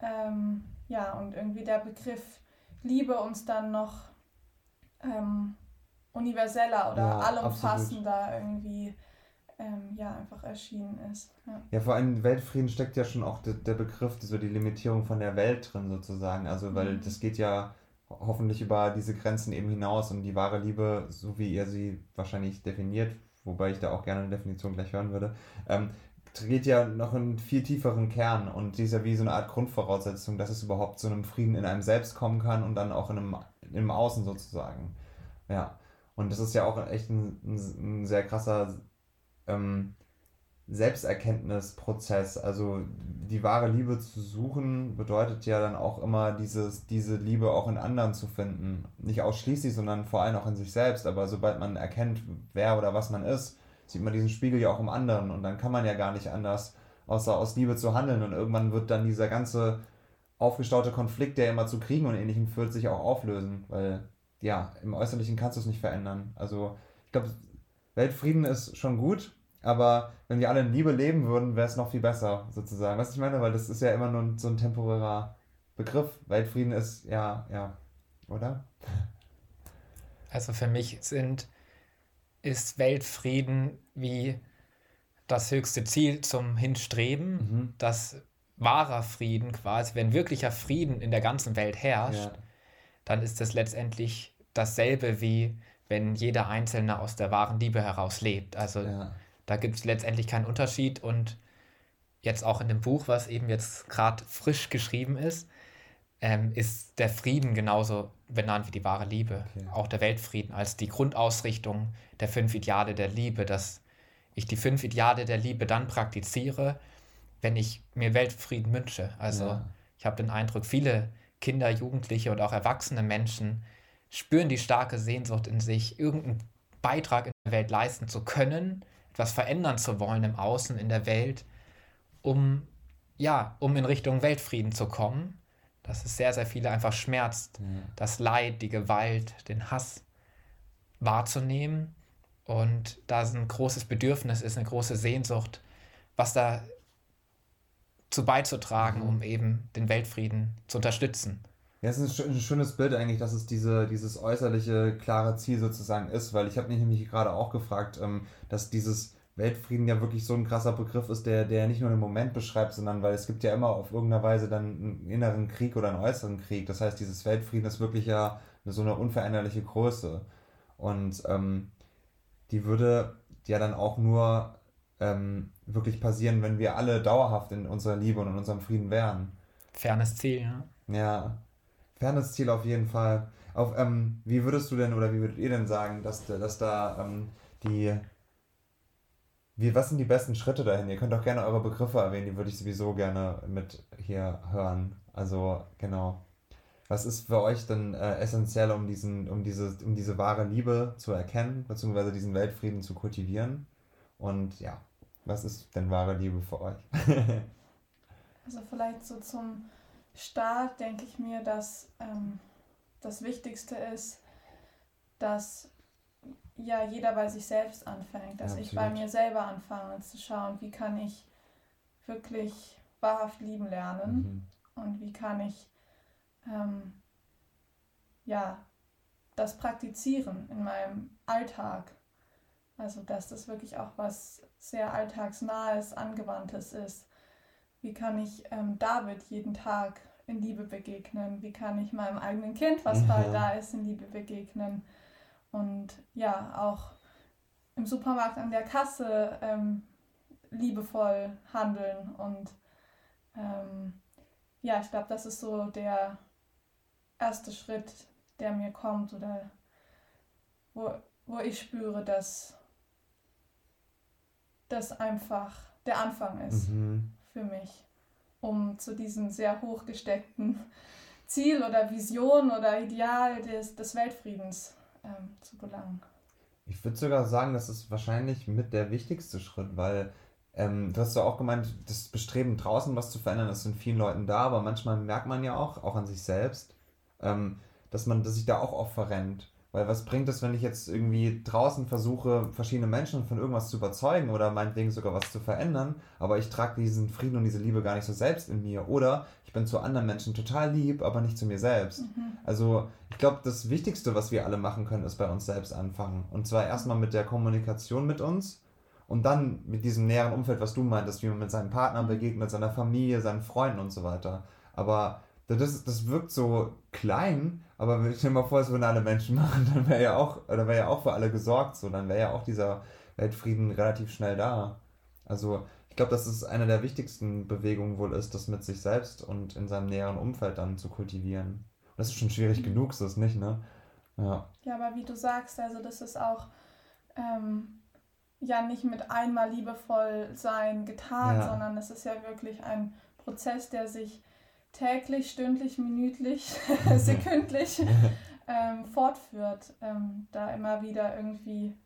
Ähm, ja, und irgendwie der Begriff Liebe uns dann noch ähm, universeller oder ja, allumfassender absolut. irgendwie ähm, ja, einfach erschienen ist. Ja. ja, vor allem Weltfrieden steckt ja schon auch der, der Begriff, so die Limitierung von der Welt drin sozusagen. Also, weil mhm. das geht ja hoffentlich über diese Grenzen eben hinaus und die wahre Liebe, so wie ihr sie wahrscheinlich definiert, wobei ich da auch gerne eine Definition gleich hören würde, ähm, geht ja noch einen viel tieferen Kern und die ist ja wie so eine Art Grundvoraussetzung, dass es überhaupt zu einem Frieden in einem selbst kommen kann und dann auch in einem, im Außen sozusagen. Ja. Und das ist ja auch echt ein, ein, ein sehr krasser ähm, Selbsterkenntnisprozess. Also die wahre Liebe zu suchen bedeutet ja dann auch immer dieses, diese Liebe auch in anderen zu finden. Nicht ausschließlich, sondern vor allem auch in sich selbst. Aber sobald man erkennt, wer oder was man ist, sieht man diesen Spiegel ja auch im anderen. Und dann kann man ja gar nicht anders, außer aus Liebe zu handeln. Und irgendwann wird dann dieser ganze aufgestaute Konflikt, der immer zu Kriegen und Ähnlichem führt, sich auch auflösen. Weil ja, im Äußerlichen kannst du es nicht verändern. Also ich glaube, Weltfrieden ist schon gut, aber wenn wir alle in Liebe leben würden, wäre es noch viel besser, sozusagen. Was ich meine, weil das ist ja immer nur so ein temporärer Begriff. Weltfrieden ist, ja, ja, oder? Also für mich sind, ist Weltfrieden wie das höchste Ziel zum Hinstreben, mhm. dass wahrer Frieden quasi, wenn wirklicher Frieden in der ganzen Welt herrscht, ja. dann ist es letztendlich dasselbe wie wenn jeder Einzelne aus der wahren Liebe heraus lebt. Also ja. Da gibt es letztendlich keinen Unterschied und jetzt auch in dem Buch, was eben jetzt gerade frisch geschrieben ist, ähm, ist der Frieden genauso benannt wie die wahre Liebe. Okay. Auch der Weltfrieden als die Grundausrichtung der fünf Ideale der Liebe, dass ich die fünf Ideale der Liebe dann praktiziere, wenn ich mir Weltfrieden wünsche. Also ja. ich habe den Eindruck, viele Kinder, Jugendliche und auch erwachsene Menschen spüren die starke Sehnsucht in sich, irgendeinen Beitrag in der Welt leisten zu können, etwas verändern zu wollen im Außen, in der Welt, um, ja, um in Richtung Weltfrieden zu kommen. Dass es sehr, sehr viele einfach schmerzt, ja. das Leid, die Gewalt, den Hass wahrzunehmen. Und da es ein großes Bedürfnis ist, eine große Sehnsucht, was da zu beizutragen, mhm. um eben den Weltfrieden zu unterstützen. Ja, es ist ein schönes Bild eigentlich, dass es diese, dieses äußerliche, klare Ziel sozusagen ist, weil ich habe mich nämlich gerade auch gefragt, ähm, dass dieses Weltfrieden ja wirklich so ein krasser Begriff ist, der, der nicht nur den Moment beschreibt, sondern weil es gibt ja immer auf irgendeiner Weise dann einen inneren Krieg oder einen äußeren Krieg. Das heißt, dieses Weltfrieden ist wirklich ja so eine unveränderliche Größe. Und ähm, die würde ja dann auch nur ähm, wirklich passieren, wenn wir alle dauerhaft in unserer Liebe und in unserem Frieden wären. Fernes Ziel, ja. Ja, fernes Ziel auf jeden Fall. Auf, ähm, wie würdest du denn oder wie würdet ihr denn sagen, dass, dass da ähm, die. Wie, was sind die besten Schritte dahin? Ihr könnt auch gerne eure Begriffe erwähnen, die würde ich sowieso gerne mit hier hören. Also, genau. Was ist für euch denn äh, essentiell, um, diesen, um, diese, um diese wahre Liebe zu erkennen, beziehungsweise diesen Weltfrieden zu kultivieren? Und ja, was ist denn wahre Liebe für euch? also vielleicht so zum Start denke ich mir, dass ähm, das Wichtigste ist, dass ja jeder bei sich selbst anfängt, dass Ja, ich bei mir selber anfange zu schauen, wie kann ich wirklich wahrhaft lieben lernen Mhm. und wie kann ich ähm, ja das praktizieren in meinem Alltag. Also dass das wirklich auch was sehr alltagsnahes, angewandtes ist. Wie kann ich ähm, David jeden Tag in Liebe begegnen? Wie kann ich meinem eigenen Kind, was bald Mhm. da ist, in Liebe begegnen? Und ja, auch im Supermarkt an der Kasse ähm, liebevoll handeln. Und ähm, ja, ich glaube, das ist so der erste Schritt, der mir kommt oder wo, wo ich spüre, dass das einfach der Anfang ist Mhm. Für mich, um zu diesem sehr hochgesteckten Ziel oder Vision oder Ideal des, des Weltfriedens ähm, zu gelangen. Ich würde sogar sagen, das ist wahrscheinlich mit der wichtigste Schritt, weil ähm, du hast ja auch gemeint, das Bestreben draußen was zu verändern, ist in vielen Leuten da, aber manchmal merkt man ja auch, auch an sich selbst, ähm, dass man dass sich da auch oft verrennt. Weil was bringt es, wenn ich jetzt irgendwie draußen versuche, verschiedene Menschen von irgendwas zu überzeugen oder meinetwegen sogar was zu verändern, aber ich trage diesen Frieden und diese Liebe gar nicht so selbst in mir. Oder ich bin zu anderen Menschen total lieb, aber nicht zu mir selbst. Mhm. Also ich glaube, das Wichtigste, was wir alle machen können, ist bei uns selbst anfangen. Und zwar erstmal mit der Kommunikation mit uns und dann mit diesem näheren Umfeld, was du meintest, wie man mit seinen Partnern begegnet, seiner Familie, seinen Freunden und so weiter. Aber das, das wirkt so klein, aber stell dir mal vor, es würden alle Menschen machen, dann wäre ja auch, oder wäre ja auch für alle gesorgt, so, dann wäre ja auch dieser Weltfrieden relativ schnell da. Also ich glaube, dass es eine der wichtigsten Bewegungen wohl ist, das mit sich selbst und in seinem näheren Umfeld dann zu kultivieren. Und das ist schon schwierig genug, ist es nicht, ne? Ja. Ja, aber wie du sagst, also das ist auch ähm, ja nicht mit einmal liebevoll sein getan, Ja. sondern es ist ja wirklich ein Prozess, der sich täglich, stündlich, minütlich, sekündlich ähm, fortführt. Ähm, da immer wieder irgendwie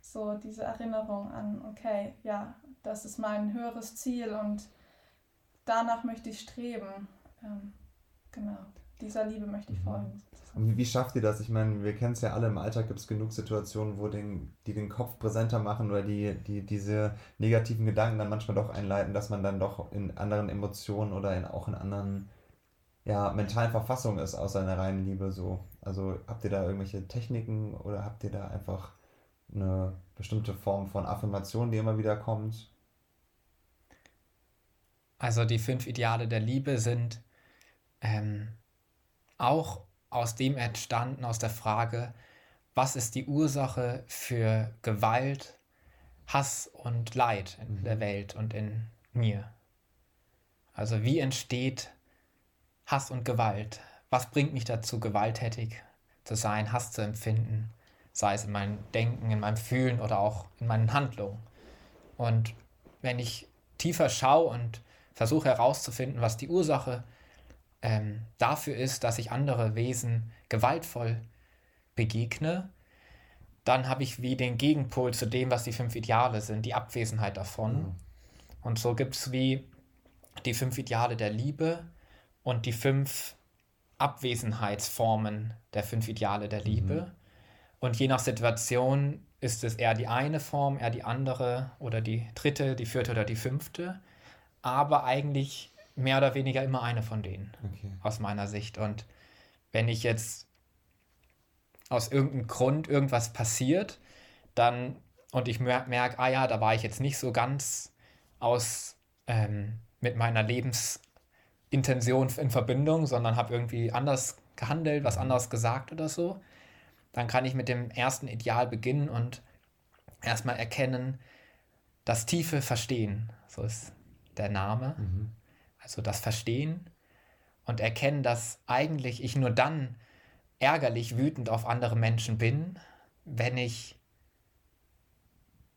so diese Erinnerung an, okay, ja, das ist mein höheres Ziel und danach möchte ich streben. Ähm, genau, dieser Liebe möchte ich Mhm. folgen. Und wie, wie schafft ihr das? Ich meine, wir kennen es ja alle, im Alltag gibt es genug Situationen, wo den, die den Kopf präsenter machen oder die, die diese negativen Gedanken dann manchmal doch einleiten, dass man dann doch in anderen Emotionen oder in, auch in anderen ja, mentalen Verfassungen ist, außer in der reinen Liebe so. Also habt ihr da irgendwelche Techniken oder habt ihr da einfach eine bestimmte Form von Affirmation, die immer wieder kommt? Also die fünf Ideale der Liebe sind ähm, auch aus dem entstanden, aus der Frage, was ist die Ursache für Gewalt, Hass und Leid in Mhm. der Welt und in mir? Also wie entsteht Hass und Gewalt? Was bringt mich dazu, gewalttätig zu sein, Hass zu empfinden? Sei es in meinem Denken, in meinem Fühlen oder auch in meinen Handlungen. Und wenn ich tiefer schaue und versuche herauszufinden, was die Ursache ähm, dafür ist, dass ich andere Wesen gewaltvoll begegne, dann habe ich wie den Gegenpol zu dem, was die fünf Ideale sind, die Abwesenheit davon. Mhm. Und so gibt es wie die fünf Ideale der Liebe und die fünf Abwesenheitsformen der fünf Ideale der Liebe. Und je nach Situation ist es eher die eine Form, eher die andere oder die dritte, die vierte oder die fünfte. Aber eigentlich mehr oder weniger immer eine von denen Okay. aus meiner Sicht. Und wenn ich jetzt aus irgendeinem Grund irgendwas passiert, dann und ich mer merke, ah ja, da war ich jetzt nicht so ganz aus ähm, mit meiner Lebensintention in Verbindung, sondern habe irgendwie anders gehandelt, was anderes gesagt oder so, dann kann ich mit dem ersten Ideal beginnen und erstmal erkennen, das tiefe Verstehen, so ist der Name, Mhm. Also das Verstehen und erkennen, dass eigentlich ich nur dann ärgerlich wütend auf andere Menschen bin, wenn ich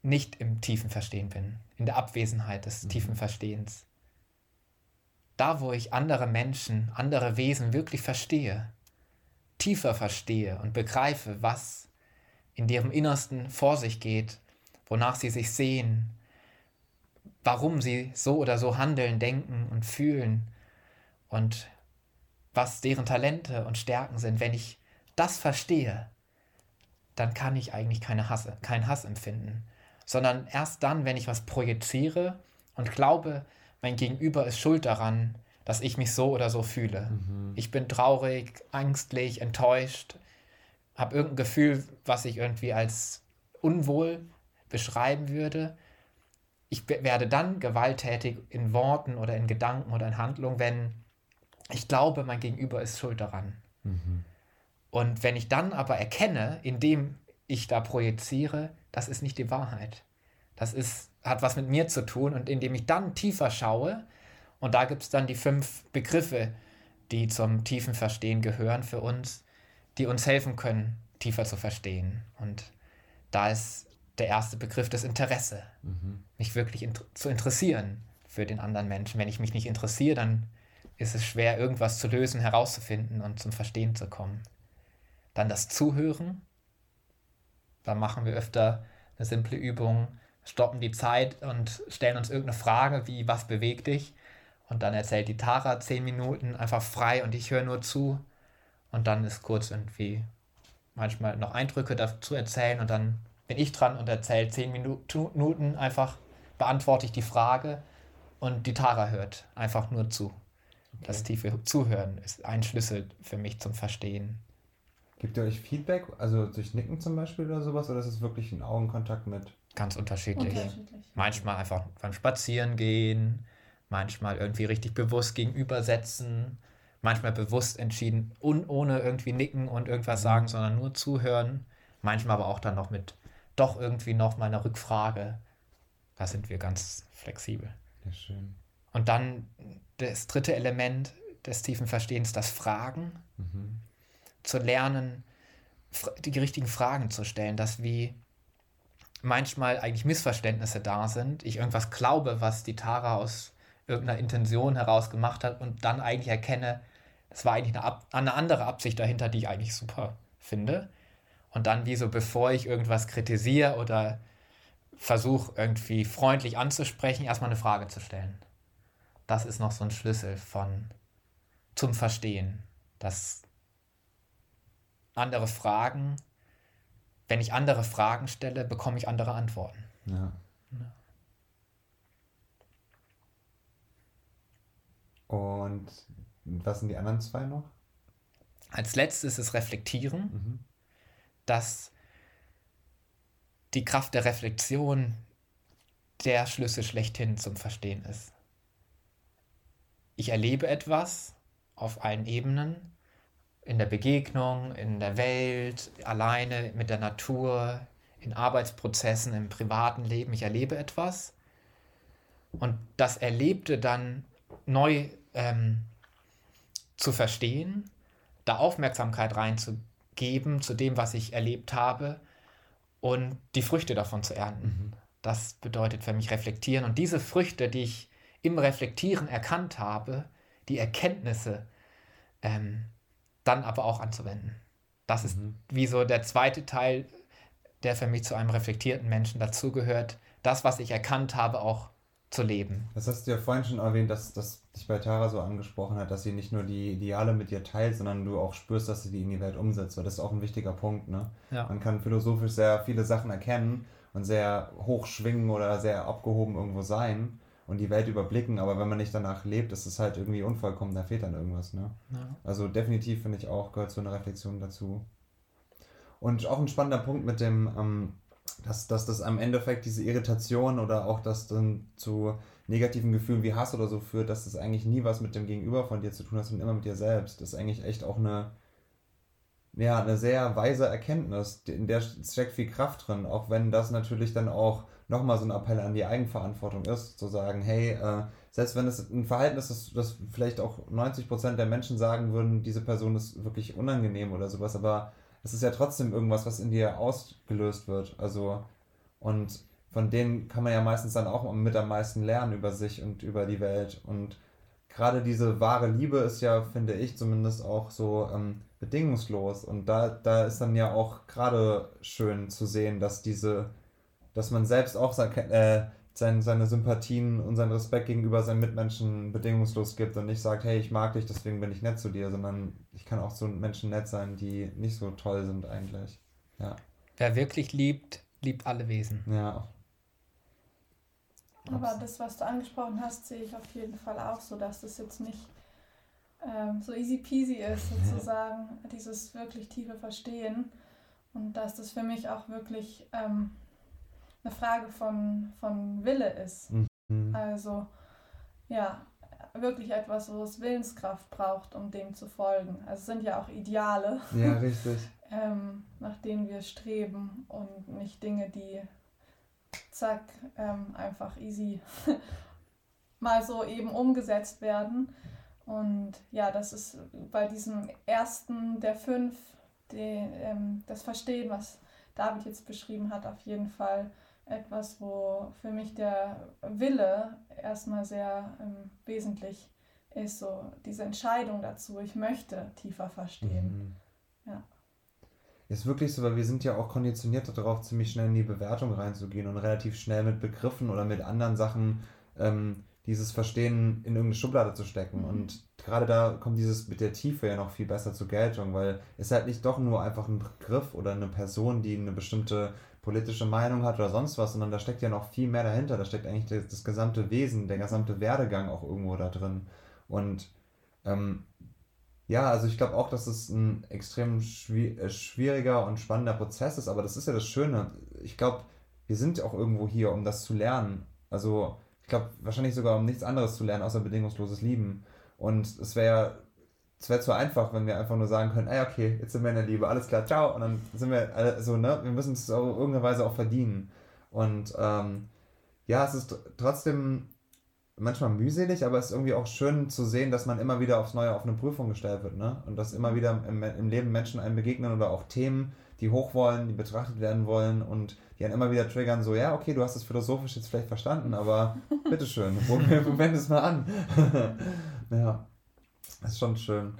nicht im tiefen Verstehen bin, in der Abwesenheit des tiefen Verstehens. Da, wo ich andere Menschen, andere Wesen wirklich verstehe, tiefer verstehe und begreife, was in deren Innersten vor sich geht, wonach sie sich sehen, warum sie so oder so handeln, denken und fühlen und was deren Talente und Stärken sind. Wenn ich das verstehe, dann kann ich eigentlich keine Hass, keinen Hass empfinden. Sondern erst dann, wenn ich was projiziere und glaube, mein Gegenüber ist schuld daran, dass ich mich so oder so fühle. Mhm. Ich bin traurig, ängstlich, enttäuscht, habe irgendein Gefühl, was ich irgendwie als unwohl beschreiben würde. Ich werde dann gewalttätig in Worten oder in Gedanken oder in Handlungen, wenn ich glaube, mein Gegenüber ist schuld daran. Mhm. Und wenn ich dann aber erkenne, indem ich da projiziere, das ist nicht die Wahrheit. Das ist, hat was mit mir zu tun. Und indem ich dann tiefer schaue, und da gibt es dann die fünf Begriffe, die zum tiefen Verstehen gehören für uns, die uns helfen können, tiefer zu verstehen. Und da ist der erste Begriff das Interesse, mhm. mich wirklich in, zu interessieren für den anderen Menschen. Wenn ich mich nicht interessiere, dann ist es schwer, irgendwas zu lösen, herauszufinden und zum Verstehen zu kommen. Dann das Zuhören. Da machen wir öfter eine simple Übung, stoppen die Zeit und stellen uns irgendeine Frage wie, was bewegt dich? Und dann erzählt die Tara zehn Minuten einfach frei und ich höre nur zu. Und dann ist kurz irgendwie manchmal noch Eindrücke dazu erzählen und dann bin ich dran und erzähle zehn Minuten einfach, beantworte ich die Frage und die Tara hört einfach nur zu. Okay. Das tiefe Zuhören ist ein Schlüssel für mich zum Verstehen. Gibt ihr euch Feedback, also durch Nicken zum Beispiel oder sowas, oder ist es wirklich ein Augenkontakt mit? Ganz unterschiedlich. unterschiedlich. Manchmal einfach beim Spazierengehen, manchmal irgendwie richtig bewusst gegenübersetzen, manchmal bewusst entschieden, un ohne irgendwie nicken und irgendwas mhm. sagen, sondern nur zuhören. Manchmal aber auch dann noch mit doch irgendwie noch mal eine Rückfrage. Da sind wir ganz flexibel. Ja, schön. Und dann das dritte Element des tiefen Verstehens, das Fragen. Mhm. Zu lernen, die richtigen Fragen zu stellen, dass wie manchmal eigentlich Missverständnisse da sind. Ich irgendwas glaube, was die Tara aus irgendeiner Intention heraus gemacht hat und dann eigentlich erkenne, es war eigentlich eine, eine andere Absicht dahinter, die ich eigentlich super finde. Und dann wie so, bevor ich irgendwas kritisiere oder versuche irgendwie freundlich anzusprechen, erstmal eine Frage zu stellen. Das ist noch so ein Schlüssel von zum Verstehen, dass andere Fragen, wenn ich andere Fragen stelle, bekomme ich andere Antworten. Ja. ja. Und was sind die anderen zwei noch? Als letztes ist Reflektieren, mhm. Dass die Kraft der Reflexion der Schlüssel schlechthin zum Verstehen ist. Ich erlebe etwas auf allen Ebenen, in der Begegnung, in der Welt, alleine mit der Natur, in Arbeitsprozessen, im privaten Leben. Ich erlebe etwas und das Erlebte dann neu ähm, zu verstehen, da Aufmerksamkeit reinzugeben zu dem, was ich erlebt habe und die Früchte davon zu ernten. Mhm. Das bedeutet für mich reflektieren. Und diese Früchte, die ich im Reflektieren erkannt habe, die Erkenntnisse, ähm, dann aber auch anzuwenden. Das ist mhm. wie so der zweite Teil, der für mich zu einem reflektierten Menschen dazugehört, das, was ich erkannt habe, auch zu leben. Das hast du ja vorhin schon erwähnt, dass das dich bei Tara so angesprochen hat, dass sie nicht nur die Ideale mit dir teilt, sondern du auch spürst, dass sie die in die Welt umsetzt. Weil das ist auch ein wichtiger Punkt. Ne? Ja. Man kann philosophisch sehr viele Sachen erkennen und sehr hoch schwingen oder sehr abgehoben irgendwo sein und die Welt überblicken, aber wenn man nicht danach lebt, ist es halt irgendwie unvollkommen, da fehlt dann irgendwas. Ne? Ja. Also definitiv finde ich auch, gehört so eine Reflexion dazu. Und auch ein spannender Punkt mit dem, ähm, dass, dass das am Endeffekt diese Irritation oder auch das dann zu negativen Gefühlen wie Hass oder so führt, dass das eigentlich nie was mit dem Gegenüber von dir zu tun hat, sondern immer mit dir selbst. Das ist eigentlich echt auch eine, ja, eine sehr weise Erkenntnis, in der steckt viel Kraft drin, auch wenn das natürlich dann auch nochmal so ein Appell an die Eigenverantwortung ist, zu sagen, hey, äh, selbst wenn es ein Verhalten ist, das, vielleicht auch 90% der Menschen sagen würden, diese Person ist wirklich unangenehm oder sowas, aber es ist ja trotzdem irgendwas, was in dir ausgelöst wird. Also, und von denen kann man ja meistens dann auch mit am meisten lernen über sich und über die Welt. Und gerade diese wahre Liebe ist ja, finde ich zumindest auch so ähm, bedingungslos. Und da, da ist dann ja auch gerade schön zu sehen, dass diese, dass man selbst auch sein, äh, sein, seine Sympathien und seinen Respekt gegenüber seinen Mitmenschen bedingungslos gibt und nicht sagt, hey, ich mag dich, deswegen bin ich nett zu dir, sondern ich kann auch zu Menschen nett sein, die nicht so toll sind eigentlich. Ja. wer wirklich liebt, liebt alle Wesen. Ja. Aber das, was du angesprochen hast, sehe ich auf jeden Fall auch so, dass das jetzt nicht ähm, so easy peasy ist, sozusagen, dieses wirklich tiefe Verstehen. Und dass das für mich auch wirklich ähm, eine Frage von, von Wille ist. Mhm. Also, ja, wirklich etwas, wo es Willenskraft braucht, um dem zu folgen. Also es sind ja auch Ideale, Ja, richtig. ähm, nach denen wir streben und nicht Dinge, die zack, ähm, einfach easy mal so eben umgesetzt werden. Und ja, das ist bei diesem ersten der fünf, die, ähm, das Verstehen, was David jetzt beschrieben hat, auf jeden Fall etwas, wo für mich der Wille erstmal sehr ähm, wesentlich ist, so diese Entscheidung dazu, ich möchte tiefer verstehen. Mhm. Ja. Ist wirklich so, weil wir sind ja auch konditioniert darauf, ziemlich schnell in die Bewertung reinzugehen und relativ schnell mit Begriffen oder mit anderen Sachen ähm, dieses Verstehen in irgendeine Schublade zu stecken. Mhm. Und gerade da kommt dieses mit der Tiefe ja noch viel besser zur Geltung, weil es halt nicht doch nur einfach ein Begriff oder eine Person, die eine bestimmte politische Meinung hat oder sonst was, sondern da steckt ja noch viel mehr dahinter. Da steckt eigentlich das, das gesamte Wesen, der gesamte Werdegang auch irgendwo da drin. Und ähm, ja, also ich glaube auch, dass es ein extrem äh, schwieriger und spannender Prozess ist, aber das ist ja das Schöne. Ich glaube, wir sind auch irgendwo hier, um das zu lernen. Also ich glaube, wahrscheinlich sogar um nichts anderes zu lernen, außer bedingungsloses Lieben. Und es wäre es wäre zu einfach, wenn wir einfach nur sagen können, ey, okay, jetzt sind wir in der Liebe, alles klar, ciao. Und dann sind wir alle so, ne, wir müssen es auf irgendeine Weise auch verdienen. Und ähm, ja, es ist tr- trotzdem manchmal mühselig, aber es ist irgendwie auch schön zu sehen, dass man immer wieder aufs Neue auf eine Prüfung gestellt wird, ne? Und dass immer wieder im, im Leben Menschen einem begegnen oder auch Themen, die hoch wollen, die betrachtet werden wollen und die einen immer wieder triggern, so, ja, okay, du hast es philosophisch jetzt vielleicht verstanden, aber bitteschön, wende es mal an. ja, das ist schon schön.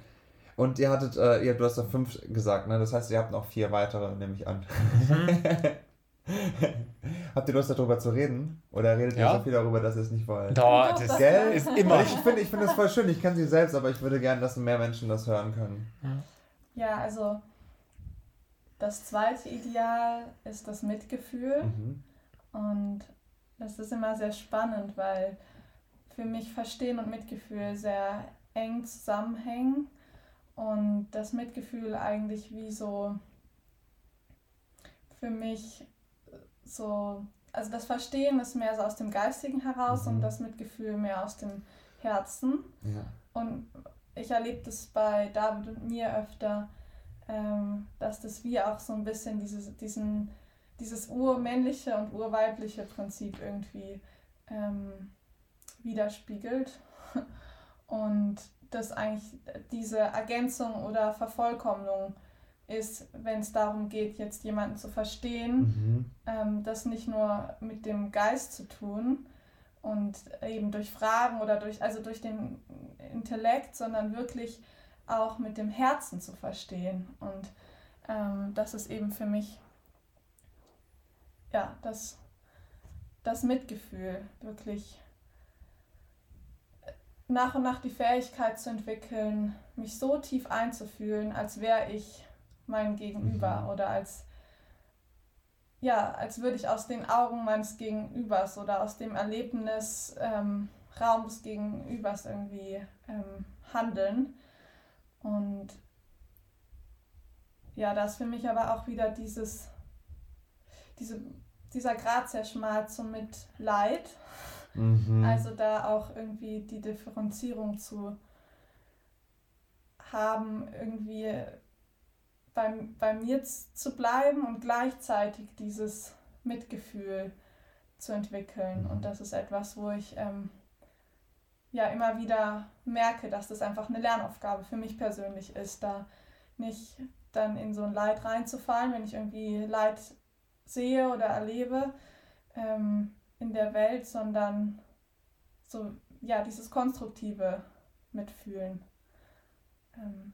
Und ihr hattet, äh, ihr, du hast ja fünf gesagt, ne? Das heißt, ihr habt noch vier weitere, nehme ich an. Habt ihr Lust darüber zu reden? Oder redet ihr Ja. so viel darüber, dass ihr es nicht wollt? Da, Doch, das Gell? ist immer. Ich finde ich find das voll schön, ich kenne sie selbst, aber ich würde gerne, dass mehr Menschen das hören können. Ja, also das zweite Ideal ist das Mitgefühl. Mhm. Und das ist immer sehr spannend, weil für mich Verstehen und Mitgefühl sehr eng zusammenhängen und das Mitgefühl eigentlich wie so für mich so, also das Verstehen ist mehr so aus dem Geistigen heraus Mhm. und das Mitgefühl mehr aus dem Herzen. Ja. Und ich erlebe das bei David und mir öfter, ähm, dass das wie auch so ein bisschen dieses, diesen, dieses urmännliche und urweibliche Prinzip irgendwie ähm, widerspiegelt. Und das eigentlich diese Ergänzung oder Vervollkommnung ist, wenn es darum geht, jetzt jemanden zu verstehen, Mhm. ähm, das nicht nur mit dem Geist zu tun und eben durch Fragen oder durch, also durch den Intellekt, sondern wirklich auch mit dem Herzen zu verstehen. Und ähm, das ist eben für mich ja das, das Mitgefühl, wirklich nach und nach die Fähigkeit zu entwickeln, mich so tief einzufühlen, als wäre ich mein Gegenüber Mhm. oder als ja, als würde ich aus den Augen meines Gegenübers oder aus dem Erlebnis ähm, Raum des Gegenübers irgendwie ähm, handeln. Und ja, da ist für mich aber auch wieder dieses, diese, dieser Grad sehr schmal zum Mitleid. Mhm. Also da auch irgendwie die Differenzierung zu haben, irgendwie bei, bei mir zu bleiben und gleichzeitig dieses Mitgefühl zu entwickeln. Mhm. Und das ist etwas, wo ich ähm, ja immer wieder merke, dass das einfach eine Lernaufgabe für mich persönlich ist, da nicht dann in so ein Leid reinzufallen, wenn ich irgendwie Leid sehe oder erlebe ähm, in der Welt, sondern so, ja, dieses konstruktive Mitfühlen ähm,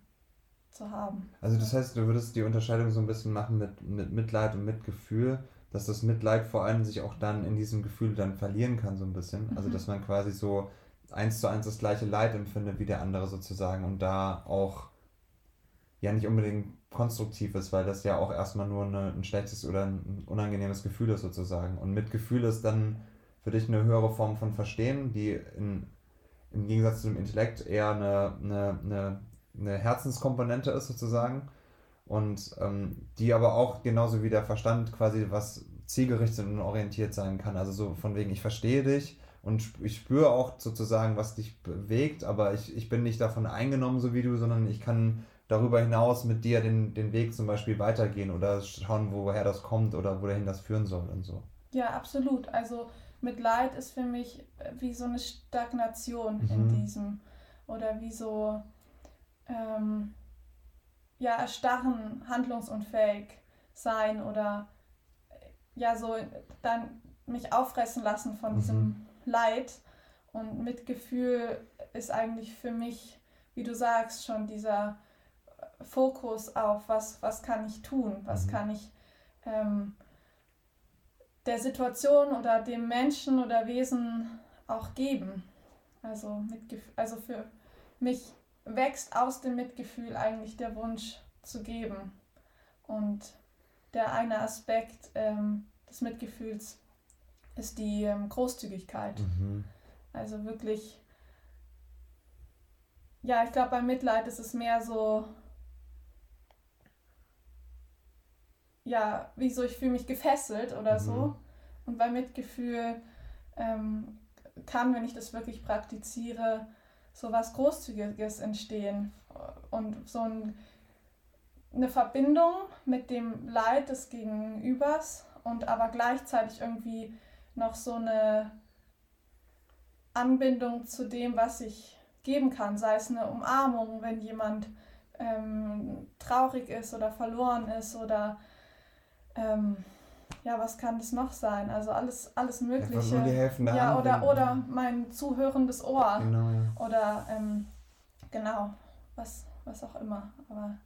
zu haben. Also das heißt, du würdest die Unterscheidung so ein bisschen machen mit, mit Mitleid und Mitgefühl, dass das Mitleid vor allem sich auch dann in diesem Gefühl dann verlieren kann, so ein bisschen. Also Mhm. dass man quasi so eins zu eins das gleiche Leid empfindet wie der andere sozusagen und da auch ja nicht unbedingt konstruktiv ist, weil das ja auch erstmal nur eine, ein schlechtes oder ein unangenehmes Gefühl ist sozusagen. Und Mitgefühl ist dann für dich eine höhere Form von Verstehen, die in, im Gegensatz zum Intellekt eher eine, eine, eine, eine Herzenskomponente ist sozusagen. Und ähm, die aber auch genauso wie der Verstand quasi was zielgerichtet und orientiert sein kann. Also so von wegen, ich verstehe dich und ich spüre auch sozusagen, was dich bewegt, aber ich, ich bin nicht davon eingenommen, so wie du, sondern ich kann darüber hinaus mit dir den, den Weg zum Beispiel weitergehen oder schauen, woher das kommt oder wohin das führen soll und so. Ja, absolut. Also Mitleid ist für mich wie so eine Stagnation mhm. in diesem oder wie so ähm, ja erstarren, handlungsunfähig sein oder ja so dann mich auffressen lassen von mhm. diesem Leid und Mitgefühl ist eigentlich für mich, wie du sagst, schon dieser Fokus auf, was, was kann ich tun, was mhm. kann ich ähm, der Situation oder dem Menschen oder Wesen auch geben. Also, Mitgef also für mich wächst aus dem Mitgefühl eigentlich der Wunsch zu geben. Und der eine Aspekt ähm, des Mitgefühls ist die ähm, Großzügigkeit. Mhm. Also wirklich, ja, ich glaube, beim Mitleid ist es mehr so, ja, wie so, ich fühle mich gefesselt oder mhm. so. Und bei Mitgefühl ähm, kann, wenn ich das wirklich praktiziere, so was Großzügiges entstehen und so ein, eine Verbindung mit dem Leid des Gegenübers und aber gleichzeitig irgendwie noch so eine Anbindung zu dem, was ich geben kann, sei es eine Umarmung, wenn jemand ähm, traurig ist oder verloren ist oder ähm, ja, was kann das noch sein? Also alles, alles Mögliche. Ja, ja oder, oder mein zuhörendes Ohr. Genau, ja. Oder ähm, genau, was, was auch immer. Aber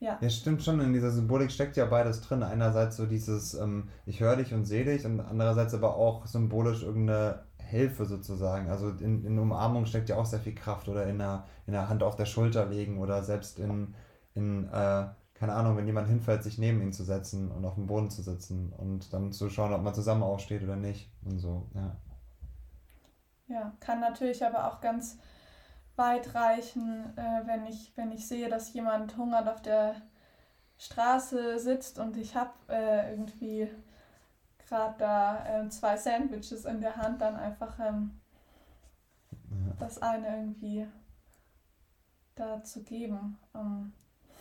ja. Ja, stimmt schon. In dieser Symbolik steckt ja beides drin. Einerseits so dieses, ähm, ich höre dich und sehe dich und andererseits aber auch symbolisch irgendeine Hilfe sozusagen. Also in, in Umarmung steckt ja auch sehr viel Kraft oder in der, in der Hand auf der Schulter legen oder selbst in, in äh, keine Ahnung, wenn jemand hinfällt, sich neben ihn zu setzen und auf dem Boden zu sitzen und dann zu schauen, ob man zusammen aufsteht oder nicht und so, ja. Ja, kann natürlich aber auch ganz weit reichen, äh, wenn, ich, wenn ich sehe, dass jemand hungert auf der Straße sitzt und ich habe äh, irgendwie gerade da äh, zwei Sandwiches in der Hand, dann einfach ähm, ja. das eine irgendwie da zu geben. Um,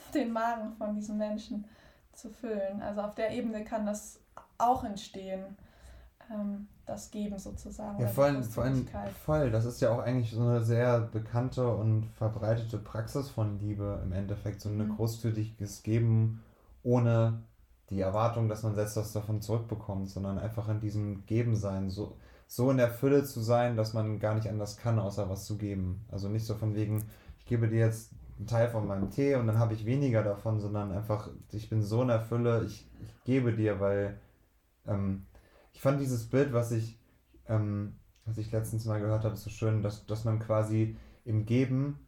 den Magen von diesen Menschen zu füllen. Also auf der Ebene kann das auch entstehen, ähm, das Geben sozusagen. Ja, vor allem, vor allem voll. Das ist ja auch eigentlich so eine sehr bekannte und verbreitete Praxis von Liebe im Endeffekt. So ein mhm. großzügiges Geben ohne die Erwartung, dass man selbst was davon zurückbekommt, sondern einfach in diesem Geben sein, so, so in der Fülle zu sein, dass man gar nicht anders kann, außer was zu geben. Also nicht so von wegen, ich gebe dir jetzt einen Teil von meinem Tee und dann habe ich weniger davon, sondern einfach, ich bin so in der Fülle, ich, ich gebe dir, weil ähm, ich fand dieses Bild, was ich, ähm, was ich letztens mal gehört habe, so schön, dass, dass man quasi im Geben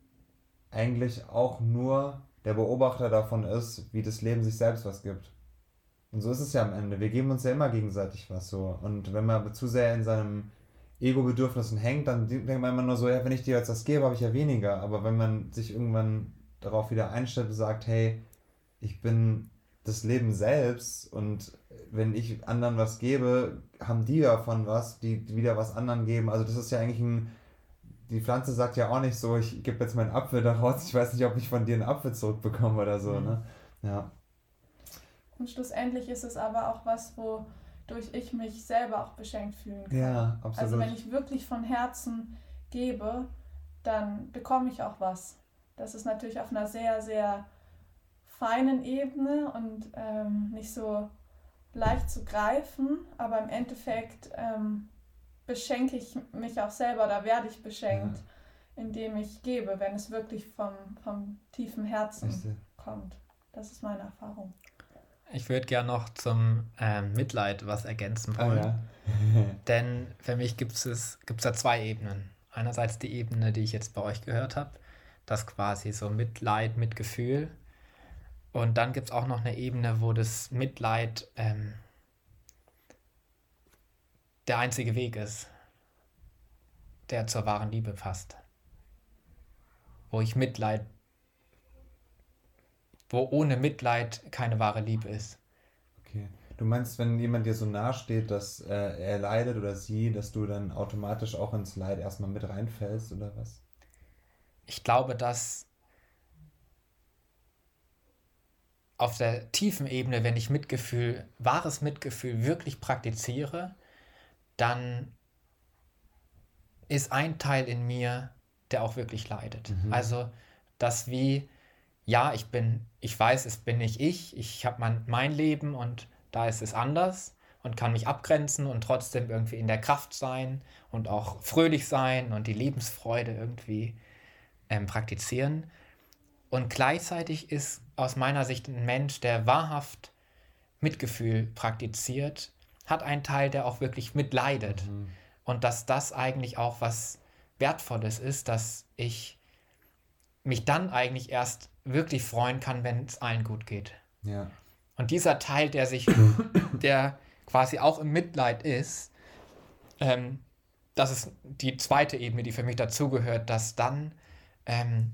eigentlich auch nur der Beobachter davon ist, wie das Leben sich selbst was gibt. Und so ist es ja am Ende. Wir geben uns ja immer gegenseitig was so. Und wenn man zu sehr in seinem Ego-Bedürfnissen hängt, dann denkt man immer nur so, ja, wenn ich dir jetzt das gebe, habe ich ja weniger. Aber wenn man sich irgendwann darauf wieder einstellt und sagt, hey, ich bin das Leben selbst und wenn ich anderen was gebe, haben die davon was, die wieder was anderen geben. Also das ist ja eigentlich ein, die Pflanze sagt ja auch nicht so, ich gebe jetzt meinen Apfel daraus, ich weiß nicht, ob ich von dir einen Apfel zurückbekomme oder so, mhm. ne? Ja. Und schlussendlich ist es aber auch was, wo durch ich mich selber auch beschenkt fühlen kann. Ja, absolut. Also wenn ich wirklich von Herzen gebe, dann bekomme ich auch was. Das ist natürlich auf einer sehr, sehr feinen Ebene und ähm, nicht so leicht zu greifen, aber im Endeffekt ähm, beschenke ich mich auch selber oder werde ich beschenkt, ja. indem ich gebe, wenn es wirklich vom, vom tiefen Herzen kommt. Das ist meine Erfahrung. Ich würde gerne noch zum ähm, Mitleid was ergänzen wollen. Oh, ja. Denn für mich gibt es gibt's da zwei Ebenen. Einerseits die Ebene, die ich jetzt bei euch gehört habe, Das quasi so Mitleid, Mitgefühl. Und dann gibt es auch noch eine Ebene, wo das Mitleid ähm, der einzige Weg ist, der zur wahren Liebe passt. Wo ich Mitleid, wo ohne Mitleid keine wahre Liebe ist. Okay. Du meinst, wenn jemand dir so nahe steht, dass äh, er leidet oder sie, dass du dann automatisch auch ins Leid erstmal mit reinfällst oder was? Ich glaube, dass auf der tiefen Ebene, wenn ich Mitgefühl, wahres Mitgefühl wirklich praktiziere, dann ist ein Teil in mir, der auch wirklich leidet. Mhm. Also, dass wie, ja, ich bin, ich weiß, es bin nicht ich, ich habe mein, mein Leben und da ist es anders und kann mich abgrenzen und trotzdem irgendwie in der Kraft sein und auch fröhlich sein und die Lebensfreude irgendwie ähm, praktizieren. Und gleichzeitig ist aus meiner Sicht ein Mensch, der wahrhaft Mitgefühl praktiziert, hat einen Teil, der auch wirklich mitleidet. Mhm. Und dass das eigentlich auch was Wertvolles ist, dass ich mich dann eigentlich erst wirklich freuen kann, wenn es allen gut geht. Ja. Und dieser Teil, der sich, der quasi auch im Mitleid ist, ähm, das ist die zweite Ebene, die für mich dazugehört, dass dann, ähm,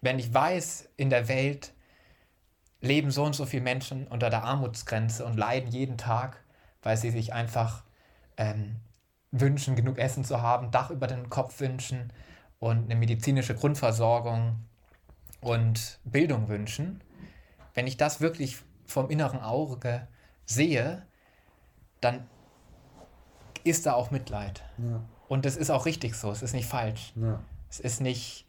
wenn ich weiß, in der Welt leben so und so viele Menschen unter der Armutsgrenze und leiden jeden Tag, weil sie sich einfach ähm, wünschen, genug Essen zu haben, Dach über den Kopf wünschen und eine medizinische Grundversorgung und Bildung wünschen. Wenn ich das wirklich vom inneren Auge sehe, dann ist da auch Mitleid. Ja. Und das ist auch richtig so, es ist nicht falsch. Ja. Es ist nicht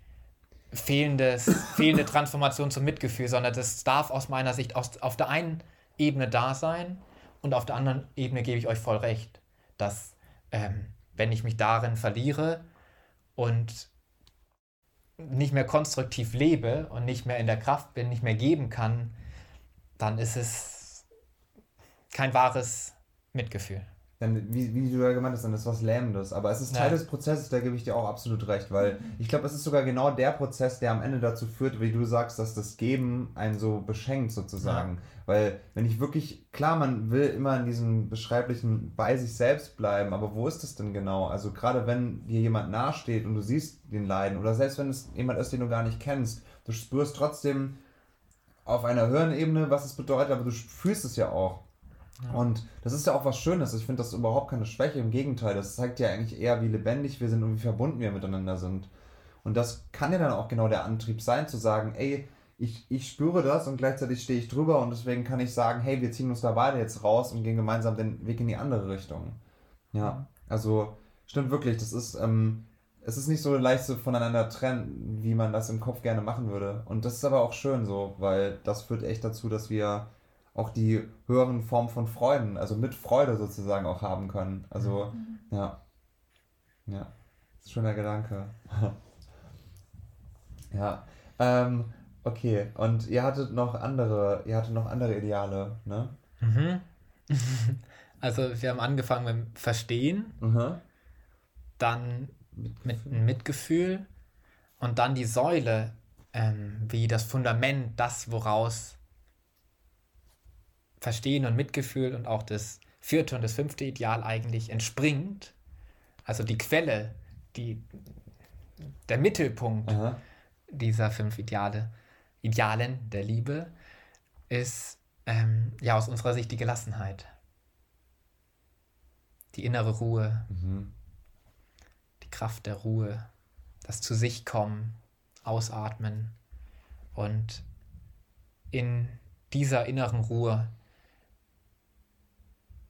fehlendes, fehlende Transformation zum Mitgefühl, sondern das darf aus meiner Sicht aus, auf der einen Ebene da sein und auf der anderen Ebene gebe ich euch voll recht, dass ähm, wenn ich mich darin verliere und nicht mehr konstruktiv lebe und nicht mehr in der Kraft bin, nicht mehr geben kann, dann ist es kein wahres Mitgefühl. Dann, wie, wie du ja gemeint hast, dann ist was Lähmendes. Aber es ist Teil ja. des Prozesses, da gebe ich dir auch absolut recht, weil ich glaube, es ist sogar genau der Prozess, der am Ende dazu führt, wie du sagst, dass das Geben einen so beschenkt sozusagen. Ja. Weil, wenn ich wirklich, klar, man will immer in diesem beschreiblichen bei sich selbst bleiben, aber wo ist das denn genau? Also, gerade wenn dir jemand nahesteht und du siehst den Leiden, oder selbst wenn es jemand ist, den du gar nicht kennst, du spürst trotzdem, auf einer höheren Ebene, was es bedeutet, aber du fühlst es ja auch. Ja. Und das ist ja auch was Schönes. Ich finde das überhaupt keine Schwäche. Im Gegenteil, das zeigt ja eigentlich eher, wie lebendig wir sind und wie verbunden wir miteinander sind. Und das kann ja dann auch genau der Antrieb sein, zu sagen, ey, ich, ich spüre das und gleichzeitig stehe ich drüber und deswegen kann ich sagen, hey, wir ziehen uns da beide jetzt raus und gehen gemeinsam den Weg in die andere Richtung. Ja, also stimmt wirklich, das ist, ähm, es ist nicht so leicht zu voneinander trennen, wie man das im Kopf gerne machen würde. Und das ist aber auch schön so, weil das führt echt dazu, dass wir auch die höheren Formen von Freuden, also mit Freude sozusagen auch haben können. Also, mhm. ja. Ja. Das ist ein schöner Gedanke. ja. Ähm, okay. Und ihr hattet noch andere, ihr hattet noch andere Ideale, ne? Mhm. Also wir haben angefangen mit dem Verstehen, mhm. dann mit Mitgefühl und dann die Säule, ähm, wie das Fundament, das, woraus Verstehen und Mitgefühl und auch das vierte und das fünfte Ideal eigentlich entspringt. Also die Quelle, die, der Mittelpunkt Aha. dieser fünf Ideale, Idealen der Liebe ist ähm, ja aus unserer Sicht die Gelassenheit, die innere Ruhe. Mhm. Kraft der Ruhe, das zu sich kommen, ausatmen und in dieser inneren Ruhe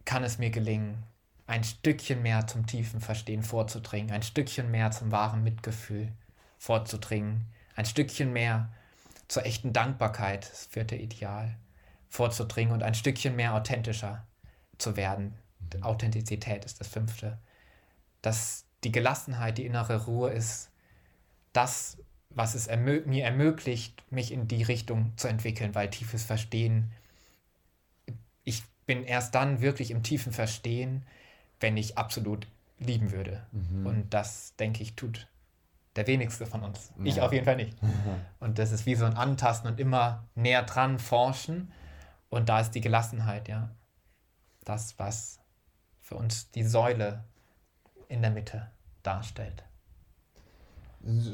kann es mir gelingen, ein Stückchen mehr zum tiefen Verstehen vorzudringen, ein Stückchen mehr zum wahren Mitgefühl vorzudringen, ein Stückchen mehr zur echten Dankbarkeit, das vierte Ideal, vorzudringen und ein Stückchen mehr authentischer zu werden. Authentizität ist das fünfte. Das die Gelassenheit, die innere Ruhe ist das, was es ermö mir ermöglicht, mich in die Richtung zu entwickeln, weil tiefes Verstehen, bin erst dann wirklich im tiefen Verstehen, wenn ich absolut lieben würde. Mhm. Und das, denke ich, tut der wenigste von uns. Ja. Ich auf jeden Fall nicht. Und das ist wie so ein Antasten und immer näher dran forschen. Und da ist die Gelassenheit, ja. Das, was für uns die Säule in der Mitte darstellt.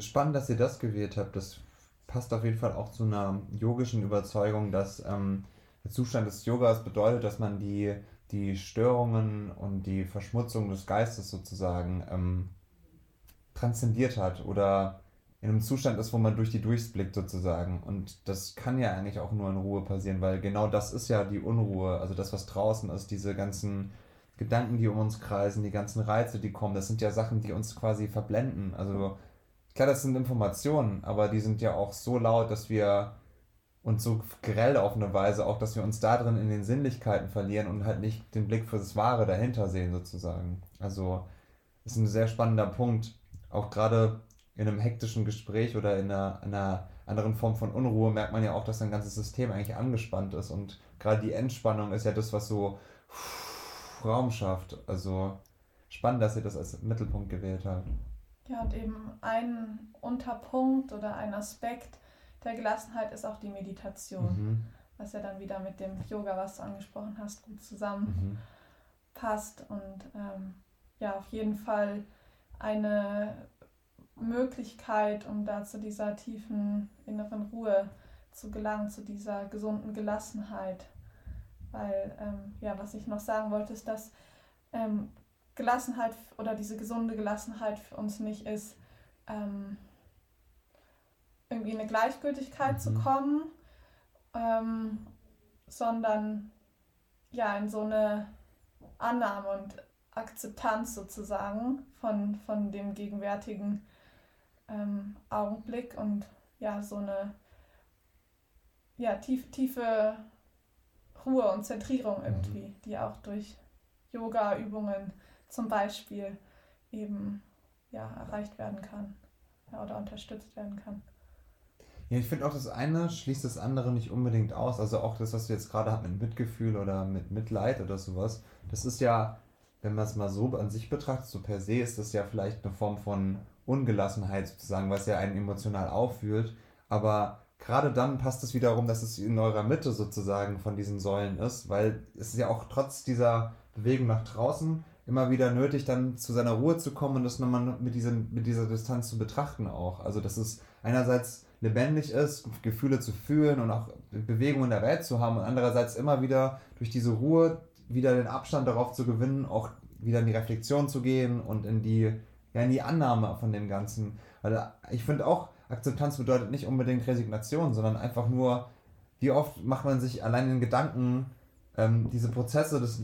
Spannend, dass ihr das gewählt habt. Das passt auf jeden Fall auch zu einer yogischen Überzeugung, dass ähm, Zustand des Yogas bedeutet, dass man die, die Störungen und die Verschmutzung des Geistes sozusagen ähm, transzendiert hat oder in einem Zustand ist, wo man durch die durchblickt sozusagen. Und das kann ja eigentlich auch nur in Ruhe passieren, weil genau das ist ja die Unruhe, also das, was draußen ist, diese ganzen Gedanken, die um uns kreisen, die ganzen Reize, die kommen, das sind ja Sachen, die uns quasi verblenden. Also klar, das sind Informationen, aber die sind ja auch so laut, dass wir uns so grell auf eine Weise auch, dass wir uns da drin in den Sinnlichkeiten verlieren und halt nicht den Blick für das Wahre dahinter sehen sozusagen. Also ist ein sehr spannender Punkt, auch gerade in einem hektischen Gespräch oder in einer, einer anderen Form von Unruhe merkt man ja auch, dass ein ganzes System eigentlich angespannt ist und gerade die Entspannung ist ja das, was so Raum schafft. Also spannend, dass ihr das als Mittelpunkt gewählt habt. Ja, und eben ein Unterpunkt oder ein Aspekt der Gelassenheit ist auch die Meditation, mhm. was ja dann wieder mit dem Yoga, was du angesprochen hast, gut zusammenpasst. Mhm. Und ähm, ja, auf jeden Fall eine Möglichkeit, um da zu dieser tiefen inneren Ruhe zu gelangen, zu dieser gesunden Gelassenheit. Weil, ähm, ja, was ich noch sagen wollte, ist, dass ähm, Gelassenheit oder diese gesunde Gelassenheit für uns nicht ist, ähm, irgendwie in eine Gleichgültigkeit mhm. zu kommen, ähm, sondern ja, in so eine Annahme und Akzeptanz sozusagen von, von dem gegenwärtigen ähm, Augenblick und ja, so eine ja, tief, tiefe Ruhe und Zentrierung irgendwie, mhm. die auch durch Yoga-Übungen zum Beispiel eben ja, erreicht werden kann ja, oder unterstützt werden kann. Ja, ich finde auch, das eine schließt das andere nicht unbedingt aus. Also auch das, was wir jetzt gerade haben mit Mitgefühl oder mit Mitleid oder sowas, das ist ja, wenn man es mal so an sich betrachtet, so per se ist das ja vielleicht eine Form von Ungelassenheit sozusagen, was ja einen emotional auffühlt. Aber gerade dann passt es wiederum, dass es in eurer Mitte sozusagen von diesen Säulen ist, weil es ist ja auch trotz dieser Bewegung nach draußen immer wieder nötig, dann zu seiner Ruhe zu kommen und das nochmal mit, diesem, mit dieser Distanz zu betrachten auch. Also dass es einerseits lebendig ist, Gefühle zu fühlen und auch Bewegung in der Welt zu haben und andererseits immer wieder durch diese Ruhe wieder den Abstand darauf zu gewinnen, auch wieder in die Reflexion zu gehen und in die ja, in die Annahme von dem Ganzen. Weil ich finde auch, Akzeptanz bedeutet nicht unbedingt Resignation, sondern einfach nur, wie oft macht man sich allein in Gedanken ähm, diese Prozesse des,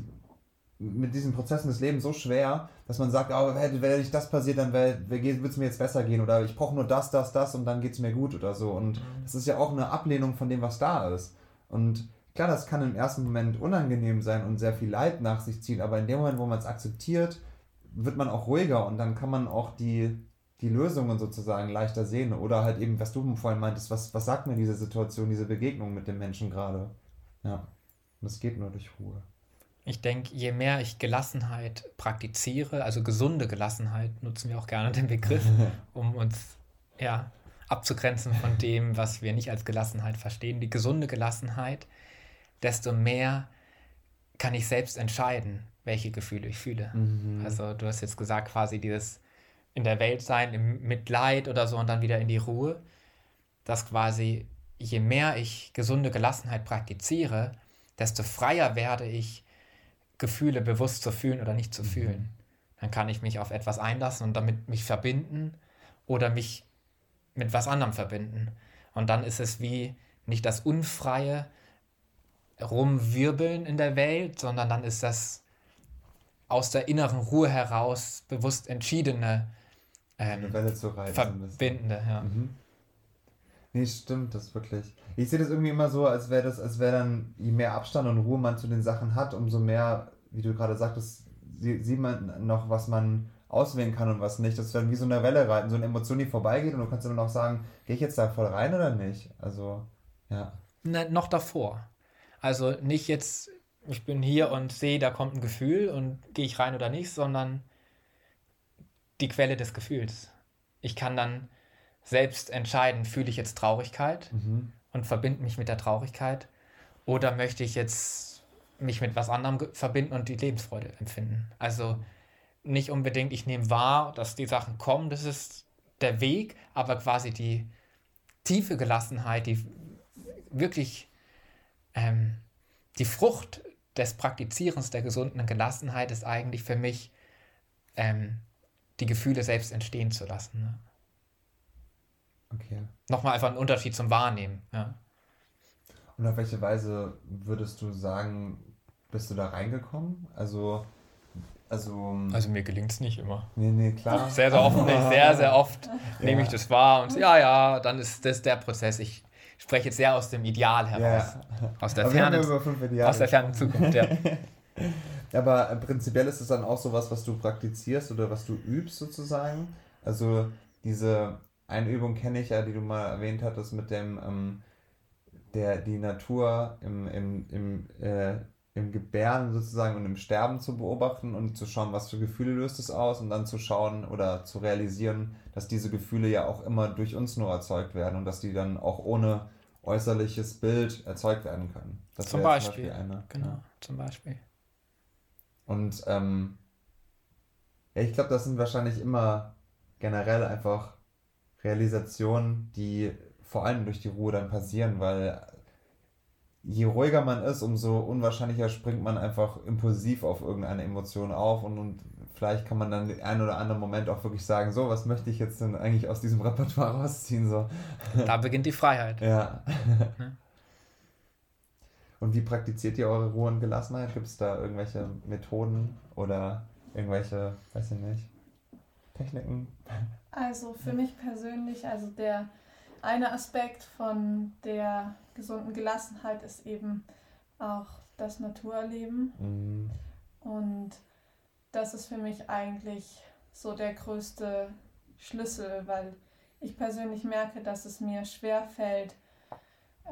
mit diesen Prozessen des Lebens so schwer, dass man sagt, oh, wenn, wenn nicht das passiert, dann wird es mir jetzt besser gehen oder ich brauche nur das, das, das und dann geht es mir gut oder so. Und mhm. das ist ja auch eine Ablehnung von dem, was da ist. Und klar, das kann im ersten Moment unangenehm sein und sehr viel Leid nach sich ziehen, aber in dem Moment, wo man es akzeptiert, wird man auch ruhiger und dann kann man auch die, die Lösungen sozusagen leichter sehen. Oder halt eben, was du vorhin meintest, was, was sagt mir diese Situation, diese Begegnung mit dem Menschen gerade? Ja. Und das geht nur durch Ruhe. Ich denke, je mehr ich Gelassenheit praktiziere, also gesunde Gelassenheit, nutzen wir auch gerne den Begriff, um uns ja, abzugrenzen von dem, was wir nicht als Gelassenheit verstehen, die gesunde Gelassenheit, desto mehr kann ich selbst entscheiden, welche Gefühle ich fühle. Mhm. Also du hast jetzt gesagt, quasi dieses in der Welt sein, im Mitleid oder so und dann wieder in die Ruhe, dass quasi je mehr ich gesunde Gelassenheit praktiziere, desto freier werde ich, Gefühle bewusst zu fühlen oder nicht zu mhm. fühlen. Dann kann ich mich auf etwas einlassen und damit mich verbinden oder mich mit was anderem verbinden. Und dann ist es wie nicht das unfreie Rumwirbeln in der Welt, sondern dann ist das aus der inneren Ruhe heraus bewusst entschiedene ähm, verbindende. Ja. Mhm. Nee, stimmt, das wirklich. Ich sehe das irgendwie immer so, als wäre das, als wäre dann, je mehr Abstand und Ruhe man zu den Sachen hat, umso mehr, wie du gerade sagtest, sieht man noch, was man auswählen kann und was nicht. Das wäre wie so eine Welle reiten, so eine Emotion, die vorbeigeht und du kannst dann auch sagen, gehe ich jetzt da voll rein oder nicht? Also, ja. Na, noch davor. Also nicht jetzt ich bin hier und sehe, da kommt ein Gefühl und gehe ich rein oder nicht, sondern die Quelle des Gefühls. ich kann dann selbst entscheiden, fühle ich jetzt Traurigkeit Mhm. Und verbinde mich mit der Traurigkeit oder möchte ich jetzt mich mit was anderem verbinden und die Lebensfreude empfinden. Also nicht unbedingt, ich nehme wahr, dass die Sachen kommen, das ist der Weg, aber quasi die tiefe Gelassenheit, die wirklich ähm, die Frucht des Praktizierens der gesunden Gelassenheit ist eigentlich für mich, ähm, die Gefühle selbst entstehen zu lassen. Ne? Okay. Nochmal einfach ein Unterschied zum Wahrnehmen. Ja. Und auf welche Weise würdest du sagen, bist du da reingekommen? Also, also, Also mir gelingt es nicht immer. nee, nee, klar. Sehr, sehr oft, nee, sehr, sehr oft nehme ich Ja. das wahr und ja, ja, dann ist das der Prozess. Ich spreche jetzt sehr aus dem Ideal Ja, heraus. Aus der ja fernen, über fünf Ideale aus der fernen Zukunft, ja. Aber äh, prinzipiell ist es dann auch sowas, was du praktizierst oder was du übst sozusagen. Also diese Einübung kenne ich ja, die du mal erwähnt hattest mit dem, ähm, der, die Natur im, im, im, äh, im Gebären sozusagen und im Sterben zu beobachten und zu schauen, was für Gefühle löst es aus und dann zu schauen oder zu realisieren, dass diese Gefühle ja auch immer durch uns nur erzeugt werden und dass die dann auch ohne äußerliches Bild erzeugt werden können. Das Zum wäre Beispiel, eine. Genau, Ja. zum Beispiel. Und ähm, ja, ich glaube, das sind wahrscheinlich immer generell einfach Realisationen, die vor allem durch die Ruhe dann passieren, weil je ruhiger man ist, umso unwahrscheinlicher springt man einfach impulsiv auf irgendeine Emotion auf und, und vielleicht kann man dann den einen oder anderen Moment auch wirklich sagen, so, was möchte ich jetzt denn eigentlich aus diesem Repertoire rausziehen? So. Da beginnt die Freiheit. Ja. Ne? Und wie praktiziert ihr eure Ruhe und Gelassenheit? Gibt es da irgendwelche Methoden oder irgendwelche, weiß ich nicht, Techniken? Also für mich persönlich, also der eine Aspekt von der gesunden Gelassenheit ist eben auch das Naturerleben. Mm, Und das ist für mich eigentlich so der größte Schlüssel, weil ich persönlich merke, dass es mir schwer fällt,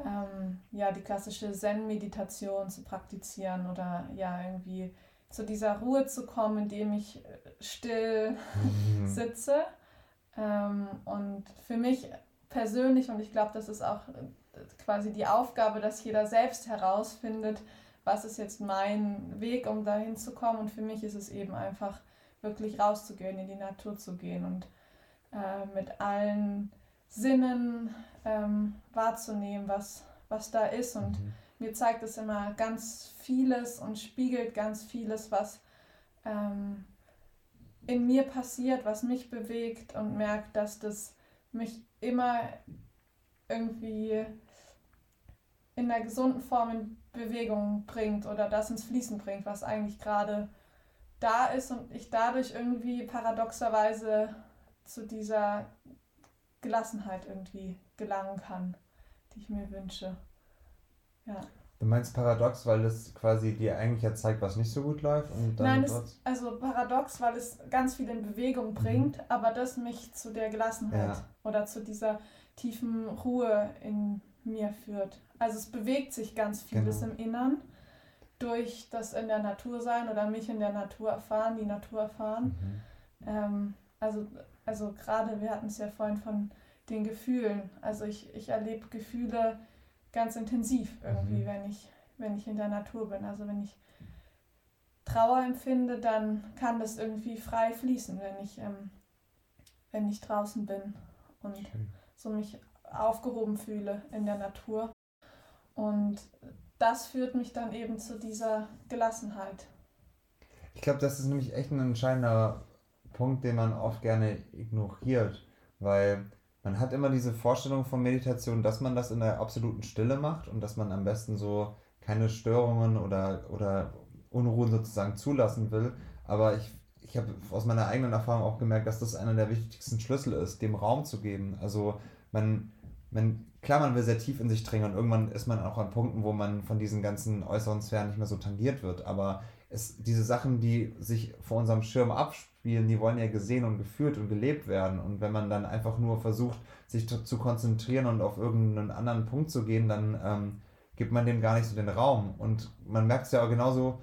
ähm, ja, die klassische Zen-Meditation zu praktizieren oder ja, irgendwie zu dieser Ruhe zu kommen, indem ich äh, still mm, sitze. Ähm, und für mich persönlich, und ich glaube, das ist auch äh, quasi die Aufgabe, dass jeder selbst herausfindet, was ist jetzt mein Weg, um dahin zu kommen. Und für mich ist es eben einfach wirklich rauszugehen, in die Natur zu gehen und äh, mit allen Sinnen ähm, wahrzunehmen, was, was da ist. Und mhm. mir zeigt es immer ganz vieles und spiegelt ganz vieles, was ähm, in mir passiert, was mich bewegt und merkt, dass das mich immer irgendwie in einer gesunden Form in Bewegung bringt oder das ins Fließen bringt, was eigentlich gerade da ist und ich dadurch irgendwie paradoxerweise zu dieser Gelassenheit irgendwie gelangen kann, die ich mir wünsche. Ja. Du meinst paradox, weil das quasi dir eigentlich ja zeigt, was nicht so gut läuft und dann Nein, es, also paradox, weil es ganz viel in Bewegung bringt, aber das mich zu der Gelassenheit Ja. oder zu dieser tiefen Ruhe in mir führt. Also es bewegt sich ganz vieles Genau. im Innern durch das in der Natur sein oder mich in der Natur erfahren, die Natur erfahren. Mhm. Ähm, also, also gerade, wir hatten es ja vorhin von den Gefühlen. Also ich, ich erlebe Gefühle ganz intensiv irgendwie, Mhm. wenn, ich, wenn ich in der Natur bin. Also wenn ich Trauer empfinde, dann kann das irgendwie frei fließen, wenn ich, ähm, wenn ich draußen bin und Schön. so mich aufgehoben fühle in der Natur. Und das führt mich dann eben zu dieser Gelassenheit. Ich glaube, das ist nämlich echt ein entscheidender Punkt, den man oft gerne ignoriert, weil man hat immer diese Vorstellung von Meditation, dass man das in der absoluten Stille macht und dass man am besten so keine Störungen oder, oder Unruhen sozusagen zulassen will. Aber ich, ich habe aus meiner eigenen Erfahrung auch gemerkt, dass das einer der wichtigsten Schlüssel ist, dem Raum zu geben. Also man, man, klar, man will sehr tief in sich dringen und irgendwann ist man auch an Punkten, wo man von diesen ganzen äußeren Sphären nicht mehr so tangiert wird. Aber es, diese Sachen, die sich vor unserem Schirm abspielen, die wollen ja gesehen und gefühlt und gelebt werden. Und wenn man dann einfach nur versucht, sich zu, konzentrieren und auf irgendeinen anderen Punkt zu gehen, dann ähm, gibt man dem gar nicht so den Raum. Und man merkt es ja auch genauso,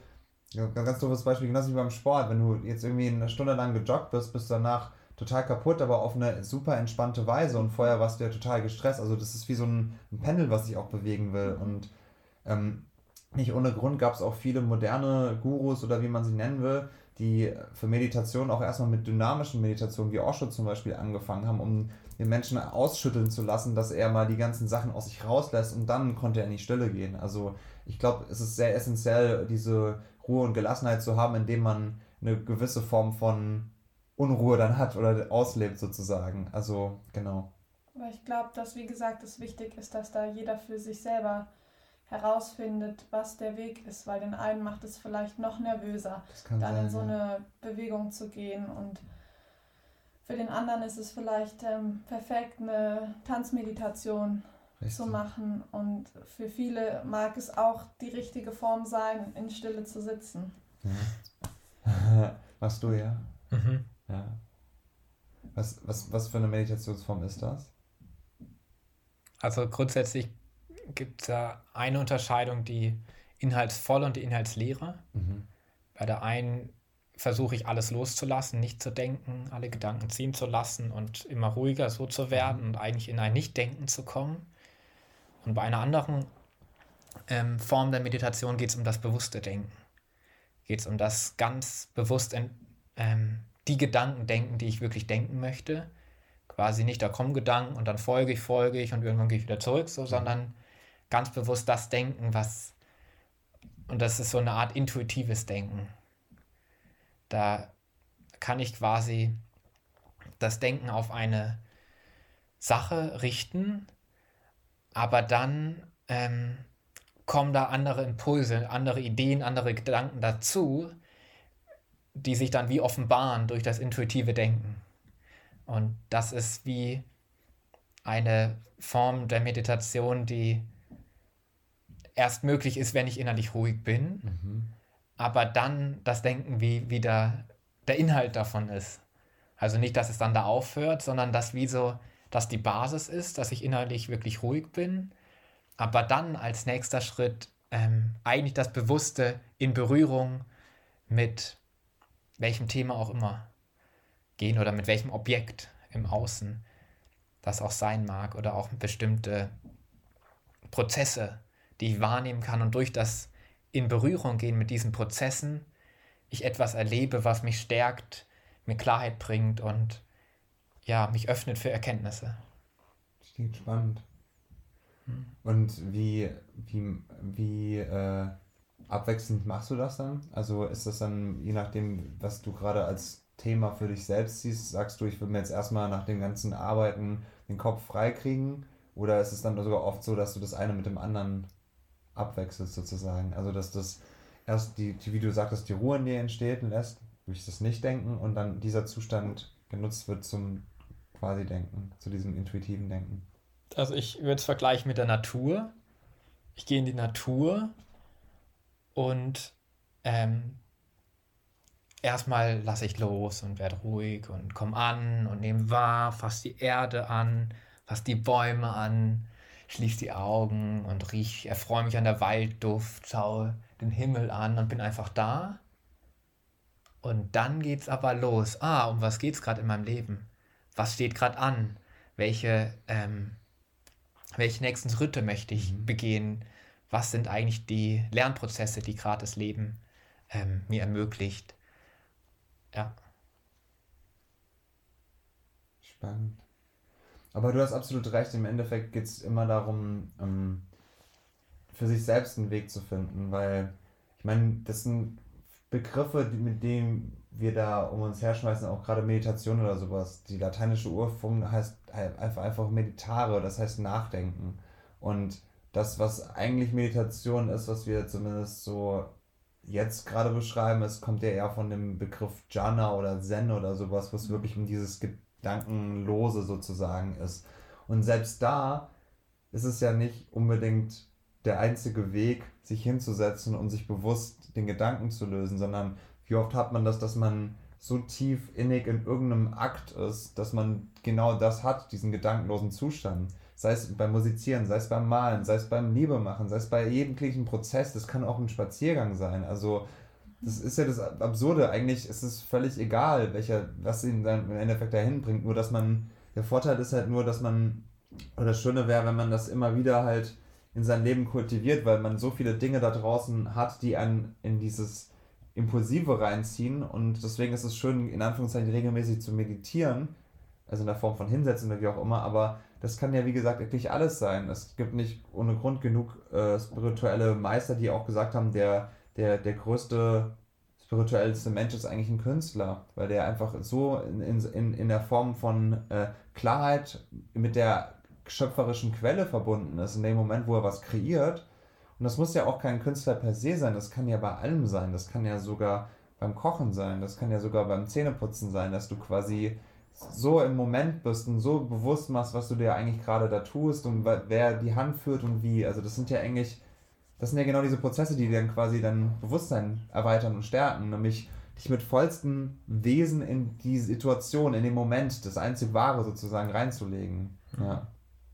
ganz ganz doofes Beispiel, genauso wie beim Sport. Wenn du jetzt irgendwie eine Stunde lang gejoggt bist, bist du danach total kaputt, aber auf eine super entspannte Weise und vorher warst du ja total gestresst. Also das ist wie so ein, ein Pendel, was sich auch bewegen will und ähm, nicht ohne Grund gab es auch viele moderne Gurus oder wie man sie nennen will, die für Meditation auch erstmal mit dynamischen Meditationen wie Osho zum Beispiel angefangen haben, um den Menschen ausschütteln zu lassen, dass er mal die ganzen Sachen aus sich rauslässt und dann konnte er in die Stille gehen. Also ich glaube, es ist sehr essentiell, diese Ruhe und Gelassenheit zu haben, indem man eine gewisse Form von Unruhe dann hat oder auslebt sozusagen. Also genau. Aber ich glaube, dass wie gesagt es wichtig ist, dass da jeder für sich selber herausfindet, was der Weg ist, weil den einen macht es vielleicht noch nervöser, dann sein, in so eine Bewegung zu gehen und für den anderen ist es vielleicht ähm, perfekt, eine Tanzmeditation Richtig. zu machen und für viele mag es auch die richtige Form sein, in Stille zu sitzen. Ja. Machst du ja? Mhm. Ja. Was, was, was für eine Meditationsform ist das? Also grundsätzlich gibt es eine Unterscheidung, die inhaltsvolle und die inhaltsleere. Mhm. Bei der einen versuche ich alles loszulassen, nicht zu denken, alle Gedanken ziehen zu lassen und immer ruhiger so zu werden mhm. und eigentlich in ein Nichtdenken zu kommen. Und bei einer anderen ähm, Form der Meditation geht es um das bewusste Denken. Geht es um das ganz bewusst in, ähm, die Gedanken denken, die ich wirklich denken möchte. Quasi nicht, da kommen Gedanken und dann folge ich, folge ich und irgendwann gehe ich wieder zurück, so, mhm. sondern ganz bewusst das Denken, was, und das ist so eine Art intuitives Denken. Da kann ich quasi das Denken auf eine Sache richten, aber dann ähm, kommen da andere Impulse, andere Ideen, andere Gedanken dazu, die sich dann wie offenbaren durch das intuitive Denken. Und das ist wie eine Form der Meditation, die erst möglich ist, wenn ich innerlich ruhig bin, mhm. aber dann das Denken, wie wieder der Inhalt davon ist. Also nicht, dass es dann da aufhört, sondern dass wie so, dass die Basis ist, dass ich innerlich wirklich ruhig bin, aber dann als nächster Schritt ähm, eigentlich das Bewusste in Berührung mit welchem Thema auch immer gehen oder mit welchem Objekt im Außen das auch sein mag oder auch bestimmte Prozesse die ich wahrnehmen kann und durch das in Berührung gehen mit diesen Prozessen ich etwas erlebe, was mich stärkt, mir Klarheit bringt und ja, mich öffnet für Erkenntnisse. Klingt spannend. Hm. Und wie, wie, wie äh, abwechselnd machst du das dann? Also ist das dann, je nachdem, was du gerade als Thema für dich selbst siehst, sagst du, ich will mir jetzt erstmal nach dem ganzen Arbeiten den Kopf freikriegen? Oder ist es dann sogar oft so, dass du das eine mit dem anderen abwechselst sozusagen. Also dass das erst die, die, wie du sagtest, die Ruhe in dir entsteht lässt, durch das Nicht-Denken und dann dieser Zustand genutzt wird zum quasi Denken, zu diesem intuitiven Denken. Also ich würde es vergleichen mit der Natur. Ich gehe in die Natur und ähm, erstmal lasse ich los und werde ruhig und komme an und nehme wahr, fasse die Erde an, fasse die Bäume an, schließe die Augen und riech, erfreue mich an der Waldduft, schaue den Himmel an und bin einfach da. Und dann geht's aber los. Ah, um was geht's gerade in meinem Leben? Was steht gerade an? Welche, ähm, welche nächsten Schritte möchte ich mhm. begehen? Was sind eigentlich die Lernprozesse, die gerade das Leben ähm, mir ermöglicht? Ja. Spannend. Aber du hast absolut recht, im Endeffekt geht es immer darum, ähm, für sich selbst einen Weg zu finden, weil ich meine, das sind Begriffe, mit denen wir da um uns herschmeißen, auch gerade Meditation oder sowas. Die lateinische Urform heißt einfach, einfach meditare, das heißt nachdenken. Und das, was eigentlich Meditation ist, was wir zumindest so jetzt gerade beschreiben, es kommt ja eher von dem Begriff Jhana oder Zen oder sowas, was wirklich um dieses Gedankenlose sozusagen ist. Und selbst da ist es ja nicht unbedingt der einzige Weg, sich hinzusetzen und sich bewusst den Gedanken zu lösen, sondern wie oft hat man das, dass man so tief innig in irgendeinem Akt ist, dass man genau das hat, diesen gedankenlosen Zustand. Sei es beim Musizieren, sei es beim Malen, sei es beim Liebemachen, sei es bei jedem Prozess, das kann auch ein Spaziergang sein. Also Das ist ja das Absurde. Eigentlich ist es völlig egal, welcher, was ihn dann im Endeffekt dahin bringt. Nur, dass man, der Vorteil ist halt nur, dass man, oder das Schöne wäre, wenn man das immer wieder halt in sein Leben kultiviert, weil man so viele Dinge da draußen hat, die einen in dieses Impulsive reinziehen. Und deswegen ist es schön, in Anführungszeichen regelmäßig zu meditieren. Also in der Form von Hinsetzen oder wie auch immer. Aber das kann ja, wie gesagt, wirklich alles sein. Es gibt nicht ohne Grund genug äh, spirituelle Meister, die auch gesagt haben, der, der, der größte spirituellste Mensch ist eigentlich ein Künstler, weil der einfach so in, in, in der Form von äh, Klarheit mit der schöpferischen Quelle verbunden ist, in dem Moment, wo er was kreiert. Und das muss ja auch kein Künstler per se sein, das kann ja bei allem sein, das kann ja sogar beim Kochen sein, das kann ja sogar beim Zähneputzen sein, dass du quasi so im Moment bist und so bewusst machst, was du dir eigentlich gerade da tust und wer die Hand führt und wie. Also das sind ja eigentlich, das sind ja genau diese Prozesse, die dann quasi dein Bewusstsein erweitern und stärken, nämlich dich mit vollstem Wesen in die Situation, in den Moment, das einzig Wahre sozusagen reinzulegen. Ja.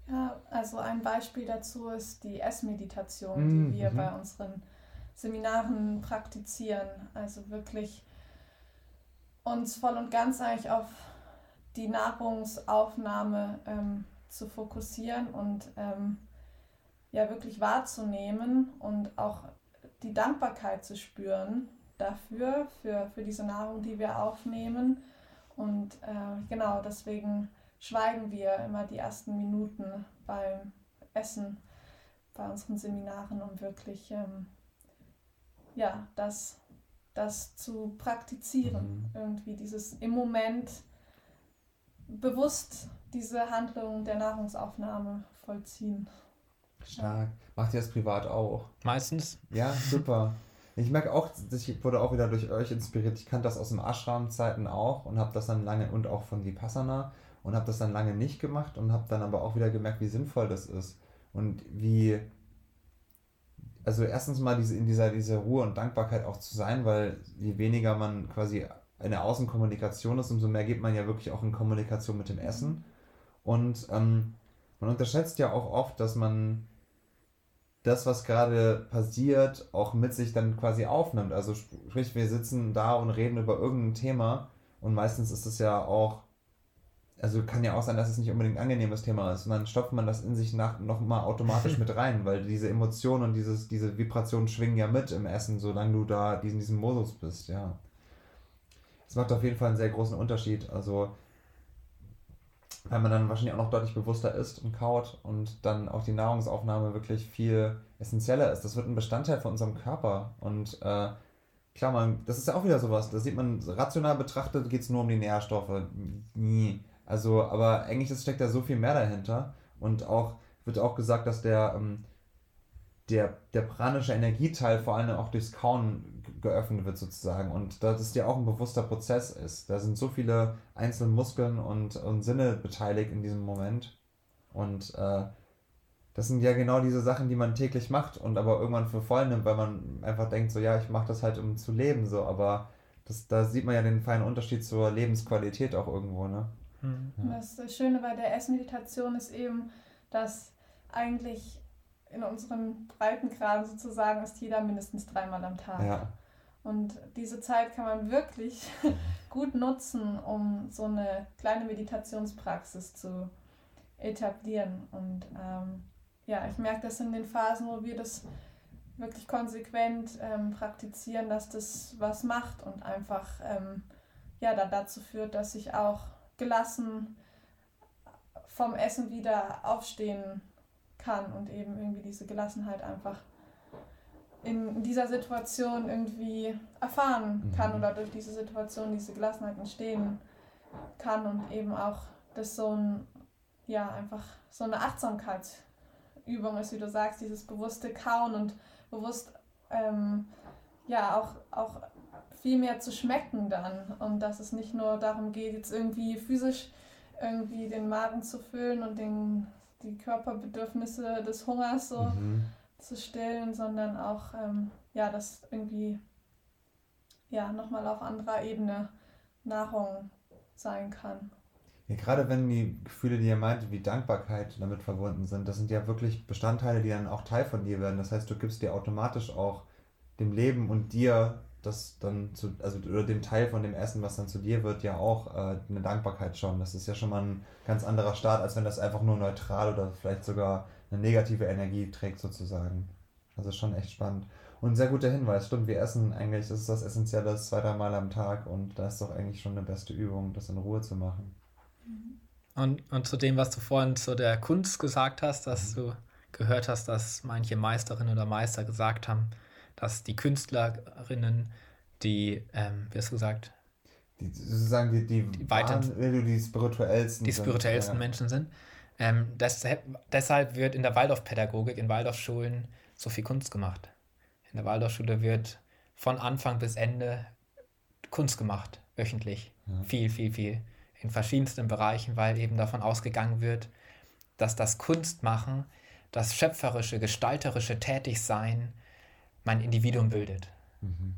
Ja, also ein Beispiel dazu ist die Essmeditation, mhm. die wir mhm. bei unseren Seminaren praktizieren. Also wirklich uns voll und ganz eigentlich auf die Nahrungsaufnahme ähm, zu fokussieren und ähm, ja wirklich wahrzunehmen und auch die Dankbarkeit zu spüren dafür, für, für diese Nahrung, die wir aufnehmen. Und äh, genau deswegen schweigen wir immer die ersten Minuten beim Essen bei unseren Seminaren, um wirklich ähm, ja, das, das zu praktizieren. Mhm. Irgendwie dieses im Moment bewusst diese Handlung der Nahrungsaufnahme vollziehen. Stark. Macht ihr das privat auch? Meistens. Ja, super. Ich merke auch, ich wurde auch wieder durch euch inspiriert. Ich kannte das aus dem Ashram-Zeiten auch und habe das dann lange und auch von Vipassana und habe das dann lange nicht gemacht und habe dann aber auch wieder gemerkt, wie sinnvoll das ist und wie also erstens mal diese, in dieser, dieser Ruhe und Dankbarkeit auch zu sein, weil je weniger man quasi in der Außenkommunikation ist, umso mehr geht man ja wirklich auch in Kommunikation mit dem Essen. Und ähm, man unterschätzt ja auch oft, dass man das, was gerade passiert, auch mit sich dann quasi aufnimmt. Also sprich, wir sitzen da und reden über irgendein Thema und meistens ist es ja auch also kann ja auch sein, dass es nicht unbedingt ein angenehmes Thema ist. Und dann stopft man das in sich nach, noch mal automatisch mit rein, weil diese Emotionen und dieses, diese Vibrationen schwingen ja mit im Essen, solange du da in diesem Modus bist, ja. Das macht auf jeden Fall einen sehr großen Unterschied. Also, weil man dann wahrscheinlich auch noch deutlich bewusster isst und kaut und dann auch die Nahrungsaufnahme wirklich viel essentieller ist. Das wird ein Bestandteil von unserem Körper. Und äh, klar, man, das ist ja auch wieder sowas. Da sieht man, rational betrachtet geht es nur um die Nährstoffe. Nie. Also, aber eigentlich steckt da so viel mehr dahinter. Und auch wird auch gesagt, dass der, ähm, der, der pranische Energieteil vor allem auch durchs Kauen geöffnet wird sozusagen. Und dass es ja auch ein bewusster Prozess ist. Da sind so viele einzelne Muskeln und, und Sinne beteiligt in diesem Moment. Und äh, das sind ja genau diese Sachen, die man täglich macht und aber irgendwann für voll nimmt, weil man einfach denkt, so ja, ich mache das halt, um zu leben, so, aber das, da sieht man ja den feinen Unterschied zur Lebensqualität auch irgendwo, ne? Mhm. Das, das Schöne bei der Essmeditation ist eben, dass eigentlich in unseren Breitengraden sozusagen ist jeder mindestens dreimal am Tag. Ja. Und diese Zeit kann man wirklich gut nutzen, um so eine kleine Meditationspraxis zu etablieren. Und ähm, ja, ich merke das in den Phasen, wo wir das wirklich konsequent ähm, praktizieren, dass das was macht und einfach ähm, ja, da dazu führt, dass ich auch gelassen vom Essen wieder aufstehen kann und eben irgendwie diese Gelassenheit einfach in dieser Situation irgendwie erfahren kann mhm. oder durch diese Situation diese Gelassenheit entstehen kann und eben auch das so ein, ja, einfach so eine Achtsamkeitsübung ist, wie du sagst, dieses bewusste Kauen und bewusst ähm, ja auch, auch viel mehr zu schmecken dann und dass es nicht nur darum geht, jetzt irgendwie physisch irgendwie den Magen zu füllen und den, die Körperbedürfnisse des Hungers so mhm. Zu stillen, sondern auch ähm, ja, das irgendwie ja nochmal auf anderer Ebene Nahrung sein kann. Ja, gerade wenn die Gefühle, die ihr meint, wie Dankbarkeit damit verbunden sind, das sind ja wirklich Bestandteile, die dann auch Teil von dir werden. Das heißt, du gibst dir automatisch auch dem Leben und dir das dann zu, also oder dem Teil von dem Essen, was dann zu dir wird, ja auch äh, eine Dankbarkeit schon. Das ist ja schon mal ein ganz anderer Start, als wenn das einfach nur neutral oder vielleicht sogar eine negative Energie trägt sozusagen. Also schon echt spannend. Und ein sehr guter Hinweis, stimmt, wir essen eigentlich, das ist das Essentielle zwei, drei Mal am Tag und da ist doch eigentlich schon eine beste Übung, das in Ruhe zu machen. Und, und zu dem, was du vorhin zu der Kunst gesagt hast, dass mhm. du gehört hast, dass manche Meisterinnen oder Meister gesagt haben, dass die Künstlerinnen, die, ähm, wie hast du gesagt? Die, sozusagen die, die, die, weiter, waren, die spirituellsten, die spirituellsten sind, Menschen sind. Ähm, deshalb, deshalb wird in der Waldorfpädagogik, in Waldorfschulen so viel Kunst gemacht. In der Waldorfschule wird von Anfang bis Ende Kunst gemacht, wöchentlich. Ja. Viel, viel, viel. In verschiedensten Bereichen, weil eben davon ausgegangen wird, dass das Kunstmachen, das schöpferische, gestalterische Tätigsein mein Individuum bildet. Mhm.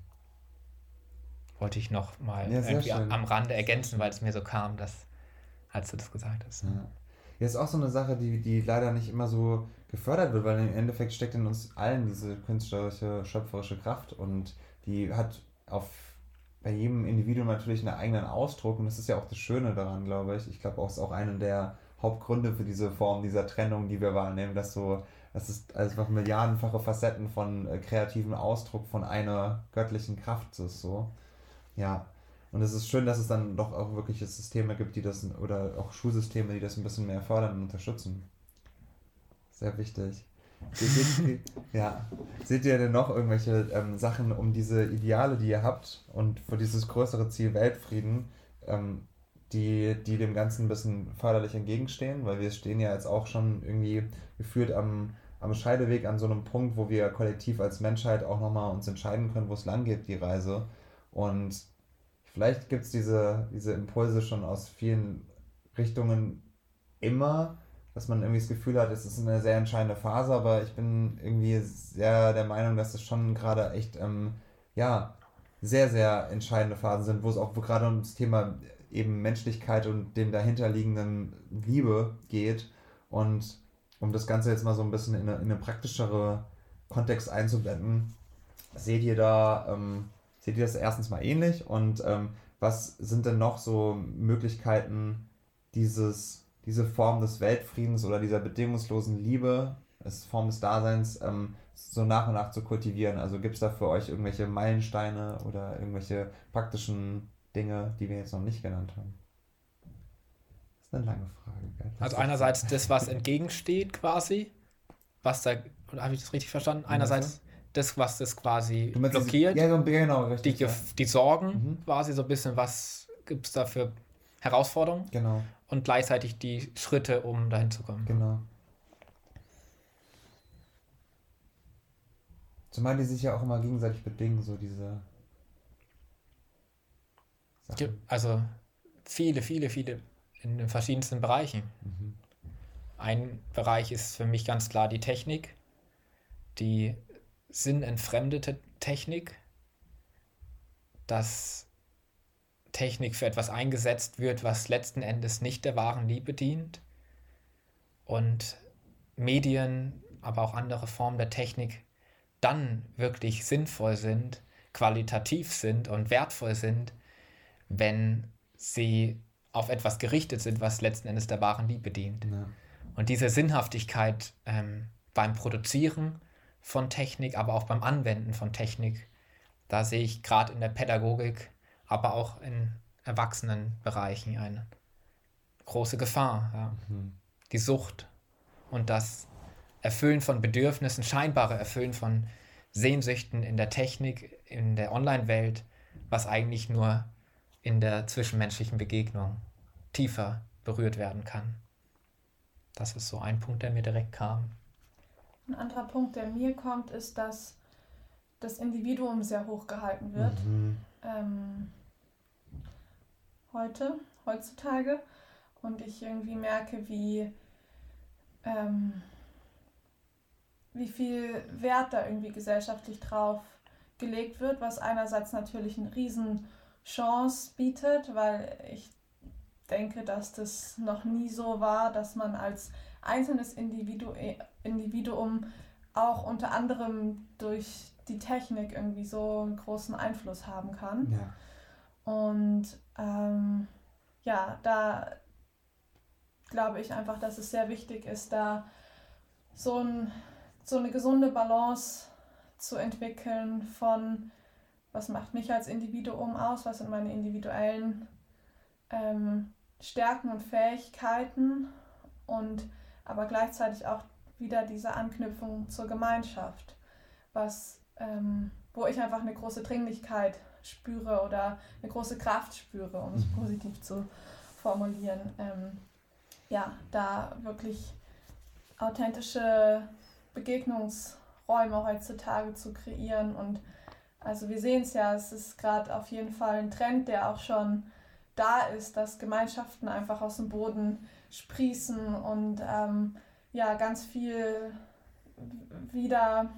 Wollte ich noch mal ja, am Rande ergänzen, weil es mir so kam, dass, als du das gesagt hast. Ja. Ja, ist auch so eine Sache, die, die leider nicht immer so gefördert wird, weil im Endeffekt steckt in uns allen diese künstlerische, schöpferische Kraft und die hat auf bei jedem Individuum natürlich einen eigenen Ausdruck und das ist ja auch das Schöne daran, glaube ich. Ich glaube auch, es ist auch einer der Hauptgründe für diese Form dieser Trennung, die wir wahrnehmen, dass so, das ist einfach milliardenfache Facetten von äh, kreativem Ausdruck von einer göttlichen Kraft ist so. Ja. Und es ist schön, dass es dann doch auch wirklich Systeme gibt, die das, oder auch Schulsysteme, die das ein bisschen mehr fördern und unterstützen. Sehr wichtig. Seht, ja. Seht ihr denn noch irgendwelche ähm, Sachen, um diese Ideale, die ihr habt und für dieses größere Ziel Weltfrieden, ähm, die, die dem Ganzen ein bisschen förderlich entgegenstehen? Weil wir stehen ja jetzt auch schon irgendwie gefühlt am, am Scheideweg an so einem Punkt, wo wir kollektiv als Menschheit auch nochmal uns entscheiden können, wo es lang geht, die Reise. Und vielleicht gibt es diese, diese Impulse schon aus vielen Richtungen immer, dass man irgendwie das Gefühl hat, es ist eine sehr entscheidende Phase, aber ich bin irgendwie sehr der Meinung, dass es schon gerade echt, ähm, ja, sehr, sehr entscheidende Phasen sind, wo es auch gerade um das Thema eben Menschlichkeit und dem dahinterliegenden Liebe geht. Und um das Ganze jetzt mal so ein bisschen in eine, in eine praktischere Kontext einzublenden, seht ihr da, ähm, Seht ihr das erstens mal ähnlich? Und ähm, was sind denn noch so Möglichkeiten, dieses, diese Form des Weltfriedens oder dieser bedingungslosen Liebe, als Form des Daseins, ähm, so nach und nach zu kultivieren? Also gibt es da für euch irgendwelche Meilensteine oder irgendwelche praktischen Dinge, die wir jetzt noch nicht genannt haben? Das ist eine lange Frage. Gell? Also einerseits das, was entgegensteht quasi, was da, habe ich das richtig verstanden? Einerseits das, was das quasi blockiert. Ja, genau, richtig, die, ja. die Sorgen mhm. quasi so ein bisschen, was gibt es da für Herausforderungen. Genau. Und gleichzeitig die Schritte, um dahin zu kommen. Genau. Zumal die sich ja auch immer gegenseitig bedingen, so diese. Sachen. Also viele, viele, viele in den verschiedensten Bereichen. Mhm. Ein Bereich ist für mich ganz klar die Technik, die sinnentfremdete Technik, dass Technik für etwas eingesetzt wird, was letzten Endes nicht der wahren Liebe dient und Medien, aber auch andere Formen der Technik dann wirklich sinnvoll sind, qualitativ sind und wertvoll sind, wenn sie auf etwas gerichtet sind, was letzten Endes der wahren Liebe dient. Ja. Und diese Sinnhaftigkeit ähm, beim Produzieren von Technik, aber auch beim Anwenden von Technik. Da sehe ich gerade in der Pädagogik, aber auch in Erwachsenenbereichen eine große Gefahr. Ja. Mhm. Die Sucht und das Erfüllen von Bedürfnissen, scheinbare Erfüllen von Sehnsüchten in der Technik, in der Online-Welt, was eigentlich nur in der zwischenmenschlichen Begegnung tiefer berührt werden kann. Das ist so ein Punkt, der mir direkt kam. Ein anderer Punkt, der mir kommt, ist, dass das Individuum sehr hoch gehalten wird. Mhm. Ähm, heute, heutzutage. Und ich irgendwie merke, wie, ähm, wie viel Wert da irgendwie gesellschaftlich drauf gelegt wird, was einerseits natürlich eine Riesenchance bietet, weil ich denke, dass das noch nie so war, dass man als einzelnes Individu Individuum auch unter anderem durch die Technik irgendwie so einen großen Einfluss haben kann. Ja. Und ähm, ja, da glaube ich einfach, dass es sehr wichtig ist, da so, ein, so eine gesunde Balance zu entwickeln von, was macht mich als Individuum aus, was sind meine individuellen ähm, Stärken und Fähigkeiten und aber gleichzeitig auch wieder diese Anknüpfung zur Gemeinschaft, was, ähm, wo ich einfach eine große Dringlichkeit spüre oder eine große Kraft spüre, um es Mhm. positiv zu formulieren. Ähm, ja, da wirklich authentische Begegnungsräume heutzutage zu kreieren. Und also wir sehen es ja, es ist gerade auf jeden Fall ein Trend, der auch schon da ist, dass Gemeinschaften einfach aus dem Boden sprießen und ähm, ja, ganz viel wieder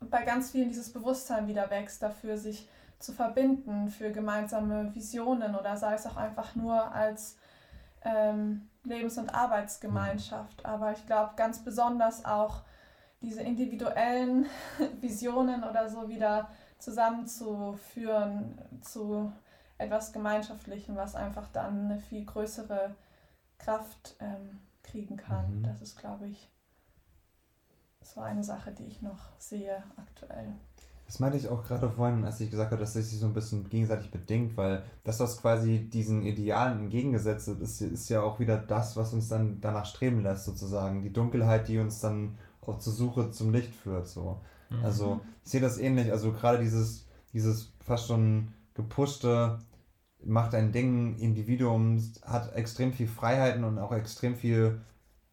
bei ganz vielen dieses Bewusstsein wieder wächst, dafür sich zu verbinden, für gemeinsame Visionen oder sei es auch einfach nur als ähm, Lebens- und Arbeitsgemeinschaft. Aber ich glaube ganz besonders auch diese individuellen Visionen oder so wieder zusammenzuführen zu etwas Gemeinschaftlichem, was einfach dann eine viel größere Kraft ähm, kriegen kann. Mhm. Das ist, glaube ich, so eine Sache, die ich noch sehe aktuell. Das meinte ich auch gerade vorhin, als ich gesagt habe, dass es sich so ein bisschen gegenseitig bedingt, weil das, was quasi diesen Idealen entgegengesetzt ist, ist ja auch wieder das, was uns dann danach streben lässt, sozusagen. Die Dunkelheit, die uns dann auch zur Suche zum Licht führt. So. Mhm. Also ich sehe das ähnlich. Also gerade dieses, dieses fast schon gepushte, macht ein Ding, Individuum hat extrem viel Freiheiten und auch extrem viel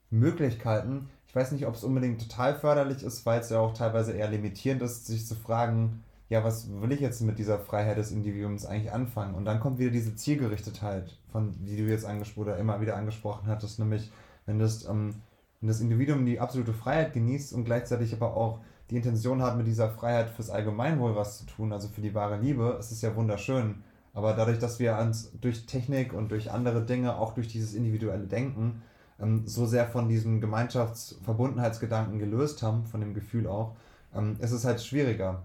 Möglichkeiten. Ich weiß nicht, ob es unbedingt total förderlich ist, weil es ja auch teilweise eher limitierend ist, sich zu fragen, ja, was will ich jetzt mit dieser Freiheit des Individuums eigentlich anfangen? Und dann kommt wieder diese Zielgerichtetheit, von die du jetzt angesprochen oder immer wieder angesprochen hattest, nämlich wenn das, ähm, wenn das Individuum die absolute Freiheit genießt und gleichzeitig aber auch die Intention hat, mit dieser Freiheit fürs Allgemeinwohl was zu tun, also für die wahre Liebe, es ist ja wunderschön. Aber dadurch, dass wir uns durch Technik und durch andere Dinge, auch durch dieses individuelle Denken, ähm, so sehr von diesem Gemeinschaftsverbundenheitsgedanken gelöst haben, von dem Gefühl auch, ähm, ist es halt schwieriger.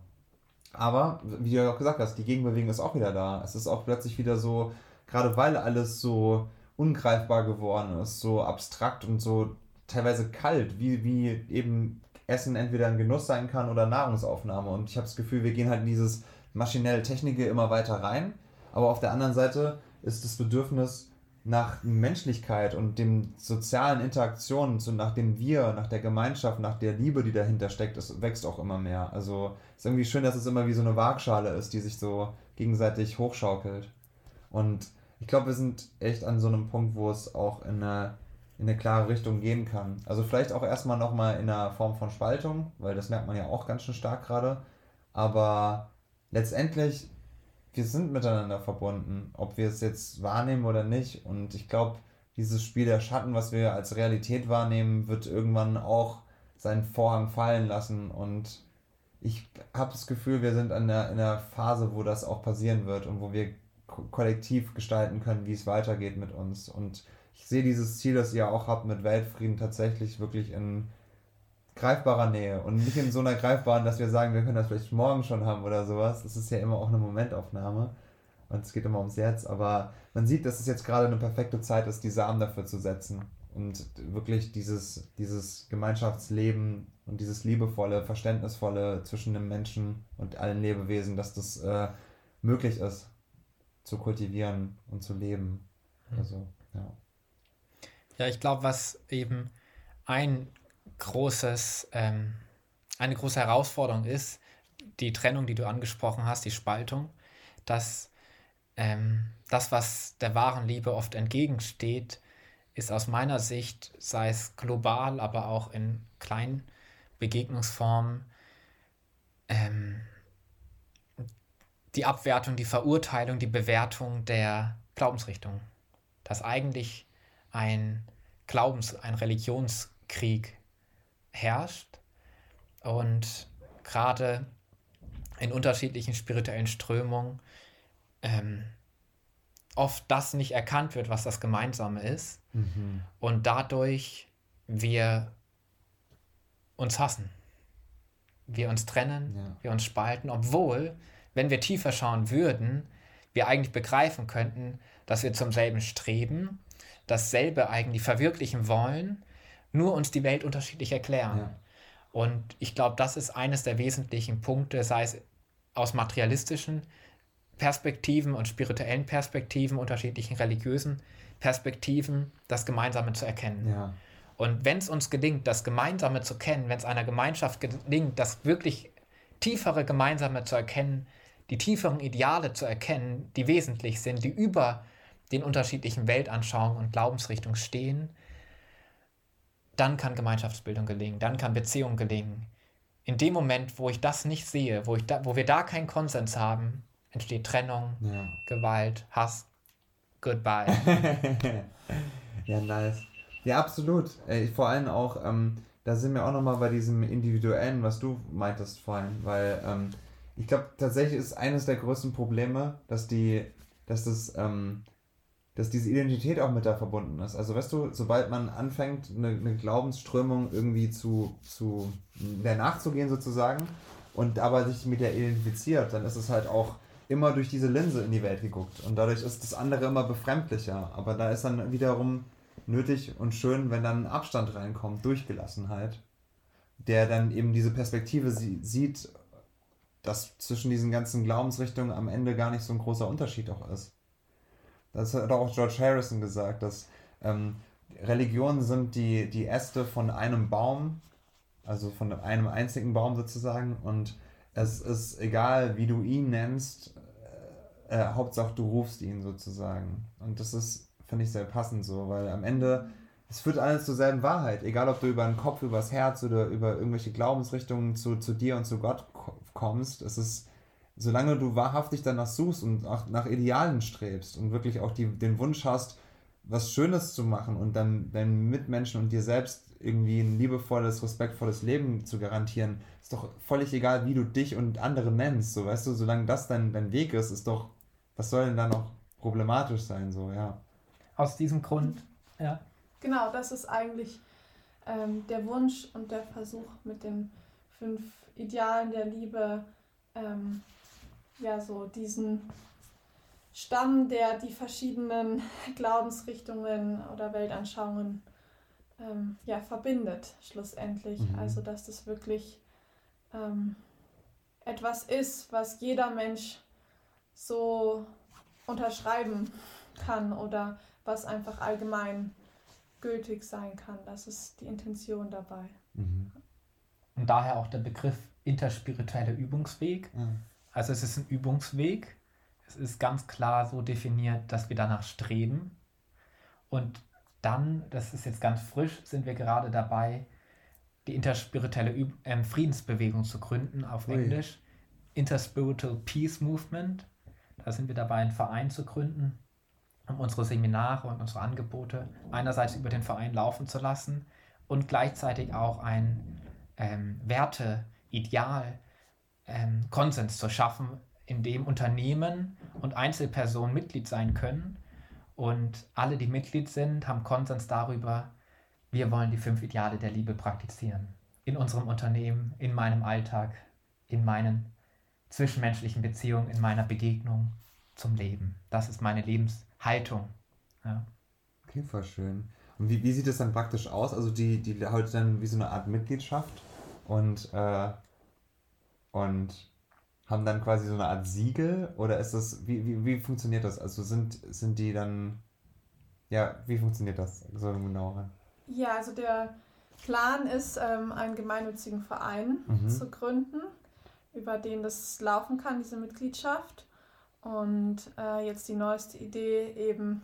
Aber, wie du ja auch gesagt hast, die Gegenbewegung ist auch wieder da. Es ist auch plötzlich wieder so, gerade weil alles so ungreifbar geworden ist, so abstrakt und so teilweise kalt, wie, wie eben Essen entweder ein Genuss sein kann oder Nahrungsaufnahme. Und ich habe das Gefühl, wir gehen halt in dieses maschinelle Technik immer weiter rein. Aber auf der anderen Seite ist das Bedürfnis nach Menschlichkeit und dem sozialen Interaktionen, so nach dem Wir, nach der Gemeinschaft, nach der Liebe, die dahinter steckt, es wächst auch immer mehr. Also ist irgendwie schön, dass es immer wie so eine Waagschale ist, die sich so gegenseitig hochschaukelt. Und ich glaube, wir sind echt an so einem Punkt, wo es auch in eine, in eine klare Richtung gehen kann. Also vielleicht auch erstmal nochmal in einer Form von Spaltung, weil das merkt man ja auch ganz schön stark gerade. Aber letztendlich wir sind miteinander verbunden, ob wir es jetzt wahrnehmen oder nicht. Und ich glaube, dieses Spiel der Schatten, was wir als Realität wahrnehmen, wird irgendwann auch seinen Vorhang fallen lassen. Und ich habe das Gefühl, wir sind in der, in der Phase, wo das auch passieren wird und wo wir ko kollektiv gestalten können, wie es weitergeht mit uns. Und ich sehe dieses Ziel, das ihr auch habt mit Weltfrieden, tatsächlich wirklich in greifbarer Nähe und nicht in so einer greifbaren, dass wir sagen, wir können das vielleicht morgen schon haben oder sowas. Das ist ja immer auch eine Momentaufnahme und es geht immer ums Jetzt, aber man sieht, dass es jetzt gerade eine perfekte Zeit ist, die Samen dafür zu setzen und wirklich dieses, dieses Gemeinschaftsleben und dieses liebevolle, verständnisvolle zwischen dem Menschen und allen Lebewesen, dass das äh, möglich ist zu kultivieren und zu leben. Also, ja. Ja, ich glaube, was eben ein großes, ähm, eine große Herausforderung ist, die Trennung, die du angesprochen hast, die Spaltung, dass ähm, das, was der wahren Liebe oft entgegensteht, ist aus meiner Sicht, sei es global, aber auch in kleinen Begegnungsformen, ähm, die Abwertung, die Verurteilung, die Bewertung der Glaubensrichtung. Dass eigentlich ein Glaubens-, ein Religionskrieg herrscht und gerade in unterschiedlichen spirituellen Strömungen ähm, oft das nicht erkannt wird, was das Gemeinsame ist Mhm. und dadurch wir uns hassen. wir uns trennen, ja. wir uns spalten, obwohl, wenn wir tiefer schauen würden, wir eigentlich begreifen könnten, dass wir zum selben streben, dasselbe eigentlich verwirklichen wollen, nur uns die Welt unterschiedlich erklären. Ja. Und ich glaube, das ist eines der wesentlichen Punkte, sei es aus materialistischen Perspektiven und spirituellen Perspektiven, unterschiedlichen religiösen Perspektiven, das Gemeinsame zu erkennen. Ja. Und wenn es uns gelingt, das Gemeinsame zu kennen, wenn es einer Gemeinschaft gelingt, das wirklich tiefere Gemeinsame zu erkennen, die tieferen Ideale zu erkennen, die wesentlich sind, die über den unterschiedlichen Weltanschauungen und Glaubensrichtungen stehen, dann kann Gemeinschaftsbildung gelingen, dann kann Beziehung gelingen. In dem Moment, wo ich das nicht sehe, wo, ich da, wo wir da keinen Konsens haben, entsteht Trennung, ja. Gewalt, Hass. Goodbye. ja, nice. Ja, absolut. Äh, vor allem auch, ähm, da sind wir auch nochmal bei diesem Individuellen, was du meintest vorhin, weil ähm, ich glaube tatsächlich ist eines der größten Probleme, dass die, dass das, ähm, dass diese Identität auch mit da verbunden ist. Also weißt du, sobald man anfängt, eine, eine Glaubensströmung irgendwie zu, zu der nachzugehen sozusagen und aber sich mit der identifiziert, dann ist es halt auch immer durch diese Linse in die Welt geguckt. Und dadurch ist das andere immer befremdlicher. Aber da ist dann wiederum nötig und schön, wenn dann Abstand reinkommt, Durchgelassenheit, der dann eben diese Perspektive sieht, dass zwischen diesen ganzen Glaubensrichtungen am Ende gar nicht so ein großer Unterschied auch ist. Das hat auch George Harrison gesagt, dass ähm, Religionen sind die, die Äste von einem Baum, also von einem einzigen Baum sozusagen, und es ist egal, wie du ihn nennst, äh, äh, Hauptsache du rufst ihn sozusagen. Und das ist, finde ich, sehr passend so, weil am Ende, es führt alles zur selben Wahrheit. Egal, ob du über den Kopf, über das Herz oder über irgendwelche Glaubensrichtungen zu, zu dir und zu Gott kommst, es ist, solange du wahrhaftig danach suchst und auch nach Idealen strebst und wirklich auch die, den Wunsch hast, was Schönes zu machen und dann deinen Mitmenschen und dir selbst irgendwie ein liebevolles, respektvolles Leben zu garantieren, ist doch völlig egal, wie du dich und andere nennst. So, weißt du, solange das dein, dein Weg ist, ist doch, was soll denn da noch problematisch sein, so, ja. Aus diesem Grund, ja. Genau, das ist eigentlich ähm, der Wunsch und der Versuch mit den fünf Idealen der Liebe, ähm, ja, so diesen Stamm, der die verschiedenen Glaubensrichtungen oder Weltanschauungen ähm, ja, verbindet, schlussendlich. Mhm. Also, dass das wirklich ähm, etwas ist, was jeder Mensch so unterschreiben kann oder was einfach allgemein gültig sein kann. Das ist die Intention dabei. Mhm. Und daher auch der Begriff interspirituelle Übungsweg. Mhm. Also es ist ein Übungsweg. Es ist ganz klar so definiert, dass wir danach streben. Und dann, das ist jetzt ganz frisch, sind wir gerade dabei, die interspirituelle Üb äh, Friedensbewegung zu gründen auf Ui. Englisch. Interspiritual Peace Movement. Da sind wir dabei, einen Verein zu gründen, um unsere Seminare und unsere Angebote einerseits über den Verein laufen zu lassen und gleichzeitig auch ein ähm, Werte, Ideal, ähm, Konsens zu schaffen, in dem Unternehmen und Einzelpersonen Mitglied sein können und alle, die Mitglied sind, haben Konsens darüber, wir wollen die fünf Ideale der Liebe praktizieren. In unserem Unternehmen, in meinem Alltag, in meinen zwischenmenschlichen Beziehungen, in meiner Begegnung zum Leben. Das ist meine Lebenshaltung. Ja. Okay, voll schön. Und wie, wie sieht es dann praktisch aus? Also die, die heute dann wie so eine Art Mitgliedschaft und, äh, und haben dann quasi so eine Art Siegel oder ist das, wie, wie, wie funktioniert das? Also sind, sind die dann, ja, wie funktioniert das so genau? Ja, also der Plan ist, ähm, einen gemeinnützigen Verein mhm. zu gründen, über den das laufen kann, diese Mitgliedschaft. Und äh, jetzt die neueste Idee eben,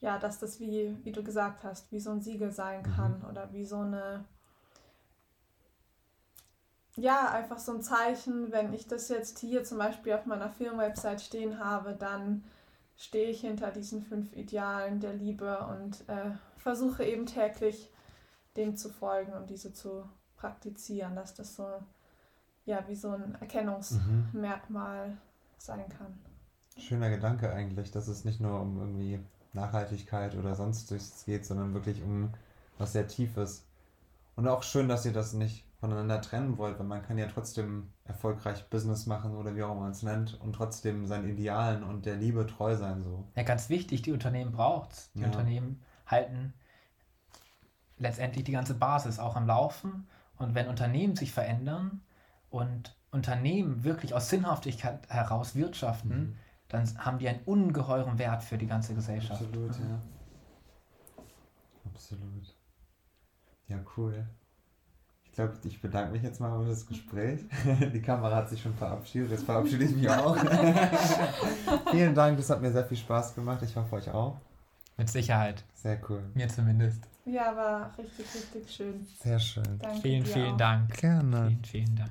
ja, dass das wie, wie du gesagt hast, wie so ein Siegel sein mhm. kann mhm. oder wie so eine ja, einfach so ein Zeichen, wenn ich das jetzt hier zum Beispiel auf meiner Firmenwebsite stehen habe, dann stehe ich hinter diesen fünf Idealen der Liebe und äh, versuche eben täglich dem zu folgen und diese zu praktizieren, dass das so ja wie so ein Erkennungsmerkmal mhm. sein kann. Schöner Gedanke eigentlich, dass es nicht nur um irgendwie Nachhaltigkeit oder sonstiges geht, sondern wirklich um was sehr Tiefes. Und auch schön, dass ihr das nicht voneinander trennen wollt, weil man kann ja trotzdem erfolgreich Business machen oder wie auch immer man es nennt und trotzdem seinen Idealen und der Liebe treu sein so. Ja, ganz wichtig, die Unternehmen braucht Die Ja. Unternehmen halten letztendlich die ganze Basis auch am Laufen. Und wenn Unternehmen sich verändern und Unternehmen wirklich aus Sinnhaftigkeit heraus wirtschaften, Mhm. dann haben die einen ungeheuren Wert für die ganze Gesellschaft. Absolut, ja. Absolut. Ja, cool. Ich glaube, ich bedanke mich jetzt mal für das Gespräch. Die Kamera hat sich schon verabschiedet, jetzt verabschiede ich mich auch. Vielen Dank, das hat mir sehr viel Spaß gemacht. Ich hoffe euch auch. Mit Sicherheit. Sehr cool. Mir zumindest. Ja, war richtig, richtig schön. Sehr schön. Danke Vielen, dir vielen auch. Dank. Gerne. Vielen, vielen Dank.